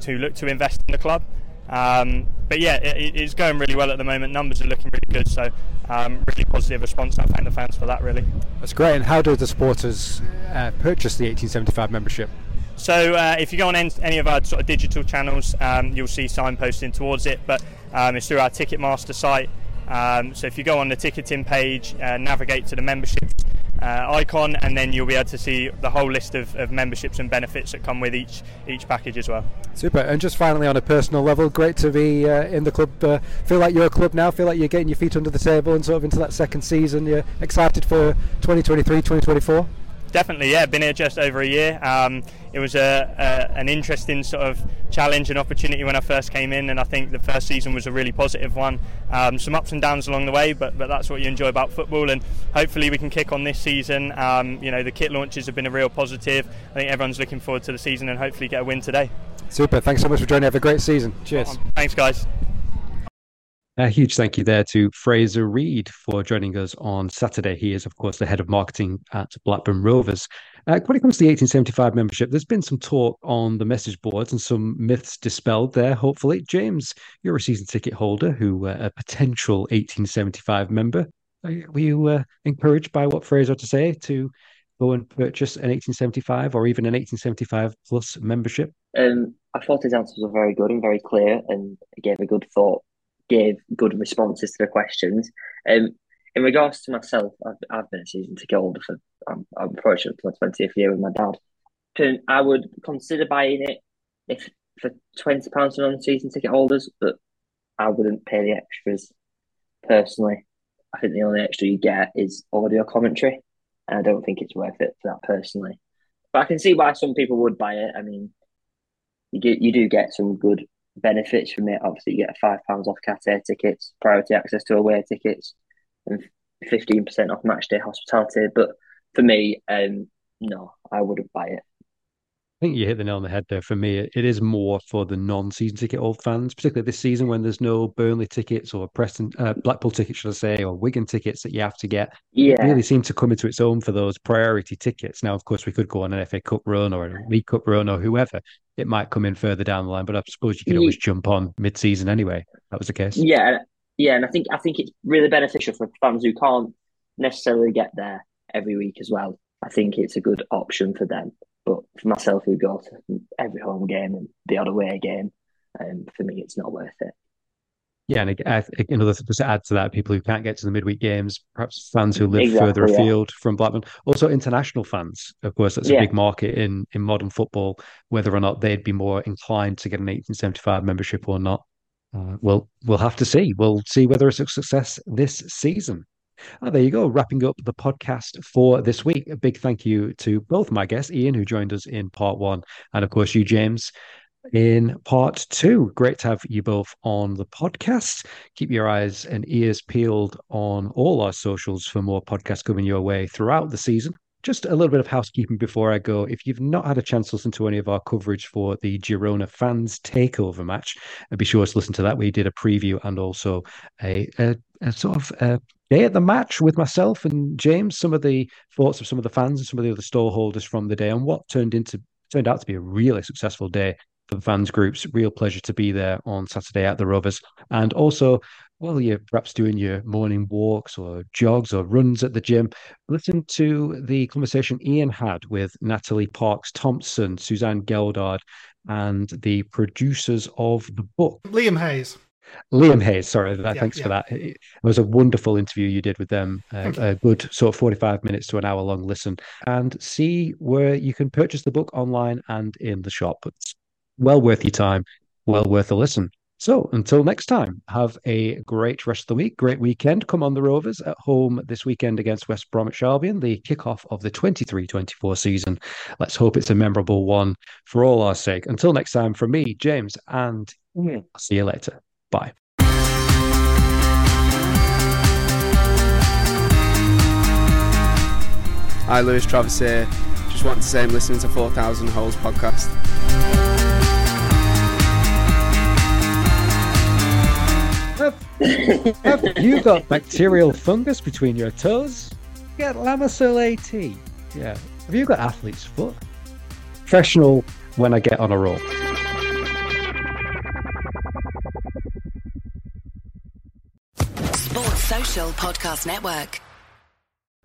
to look to invest in the club. Um, but yeah, it, it's going really well at the moment. Numbers are looking really good, so um, really positive response. I thank the fans for that. Really, that's great. And how do the supporters uh, purchase the 1875 membership? So uh, if you go on any of our sort of digital channels, um, you'll see signposting towards it. But um, it's through our Ticketmaster site. Um, so if you go on the ticketing page, uh, navigate to the memberships uh, icon, and then you'll be able to see the whole list of, of, memberships and benefits that come with each each package as well. Super. And just finally, on a personal level, great to be uh, in the club. Uh, feel like you're a club now. Feel like you're getting your feet under the table and sort of into that second season. You're excited for 2023, 2024. Definitely, yeah. Been here just over a year. Um, it was a, a, an interesting sort of challenge and opportunity when I first came in, and I think the first season was a really positive one. Um, some ups and downs along the way, but but that's what you enjoy about football, and hopefully we can kick on this season. Um, you know, the kit launches have been a real positive. I think everyone's looking forward to the season and hopefully get a win today. Super. Thanks so much for joining. Have a great season. Cheers. Thanks, guys. A huge thank you there to Fraser Read for joining us on Saturday. He is, of course, the head of marketing at Blackburn Rovers. Uh, when it comes to the 1875 membership, there's been some talk on the message boards and some myths dispelled there, hopefully. James, you're a season ticket holder who uh, a potential 1875 member. Were you uh, encouraged by what Fraser had to say to go and purchase an 1875 or even an 1875 plus membership? Um, I thought his answers were very good and very clear and gave a good thought gave good responses to the questions. Um, in regards to myself, I've, I've been a season ticket holder for I'm, I'm approaching my twentieth year with my dad. And I would consider buying it if for twenty pounds for non-season ticket holders, but I wouldn't pay the extras personally. I think the only extra you get is audio commentary, and I don't think it's worth it for that personally. But I can see why some people would buy it. I mean, you get you do get some good benefits from it. Obviously, you get five pounds off cat air tickets, priority access to away tickets, and fifteen percent off match day hospitality. But for me, um, no, I wouldn't buy it. I think you hit the nail on the head there. For me, it is more for the non-season ticket old fans, particularly this season when there's no Burnley tickets or Preston, uh, Blackpool tickets, should I say, or Wigan tickets that you have to get. Yeah, it really seems to come into its own for those priority tickets. Now, of course, we could go on an FA Cup run or a League Cup run or whoever. It might come in further down the line, but I suppose you could always jump on mid-season anyway. That was the case. Yeah, yeah, and I think I think it's really beneficial for fans who can't necessarily get there every week as well. I think it's a good option for them. But for myself, who go to every home game and the odd away game, um, for me, it's not worth it. Yeah, and another thing to add to that, people who can't get to the midweek games, perhaps fans who live exactly, further afield yeah. from Blackburn, also international fans. Of course, that's a big market in in modern football. Whether or not they'd be more inclined to get an 1875 membership or not. Uh, well, we'll have to see. We'll see whether it's a success this season. Oh, there you go. Wrapping up the podcast for this week. A big thank you to both my guests, Ian, who joined us in part one, and of course, you, James, in part two. Great to have you both on the podcast. Keep your eyes and ears peeled on all our socials for more podcasts coming your way throughout the season. Just a little bit of housekeeping before I go. If you've not had a chance to listen to any of our coverage for the Girona fans takeover match, uh, be sure to listen to that. We did a preview and also a, a, a sort of a day at the match with myself and James. Some of the thoughts of some of the fans and some of the other stall holders from the day, and what turned into turned out to be a really successful day for the fans groups. Real pleasure to be there on Saturday at the Rovers. And also, while you're perhaps doing your morning walks or jogs or runs at the gym, listen to the conversation Ian had with Natalie Parks Thompson, Suzanne Geldard, and the producers of the book. Liam Hayes. Liam Hayes, sorry, yeah, thanks yeah. for that. It was a wonderful interview you did with them, uh, a good sort of 45 minutes to an hour long listen, and see where you can purchase the book online and in the shop. It's well worth your time, well worth a listen. So until next time, have a great rest of the week, great weekend. Come on the Rovers at home this weekend against West Bromwich Albion, the kickoff of the 23-24 season. Let's hope it's a memorable one for all our sake. Until next time, from me, James, and I'll see you later. Bye. Hi, Lewis Travis here. Just want to say I'm listening to 4000 Holes podcast. Have you got bacterial fungus between your toes? Get Lamisil AT. Yeah. Have you got athlete's foot? Professional when I get on a roll. Sports Social Podcast Network.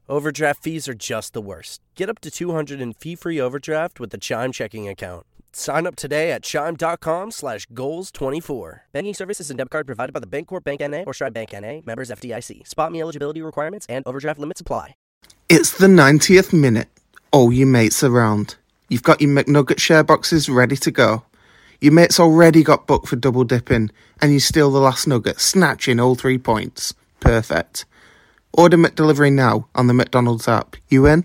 Overdraft fees are just the worst. Get up to 200 in fee-free overdraft with the Chime checking account. Sign up today at chime.com slash goals24. Banking services and debit card provided by the Bancorp Bank N.A. or Stride Bank N.A. Members FDIC. Spot me eligibility requirements and overdraft limits apply. It's the 90th minute. All your mates around. You've got your McNugget share boxes ready to go. Your mate's already got booked for double dipping, and you steal the last nugget, snatching all three points. Perfect. Order McDelivery now on the McDonald's app. You in?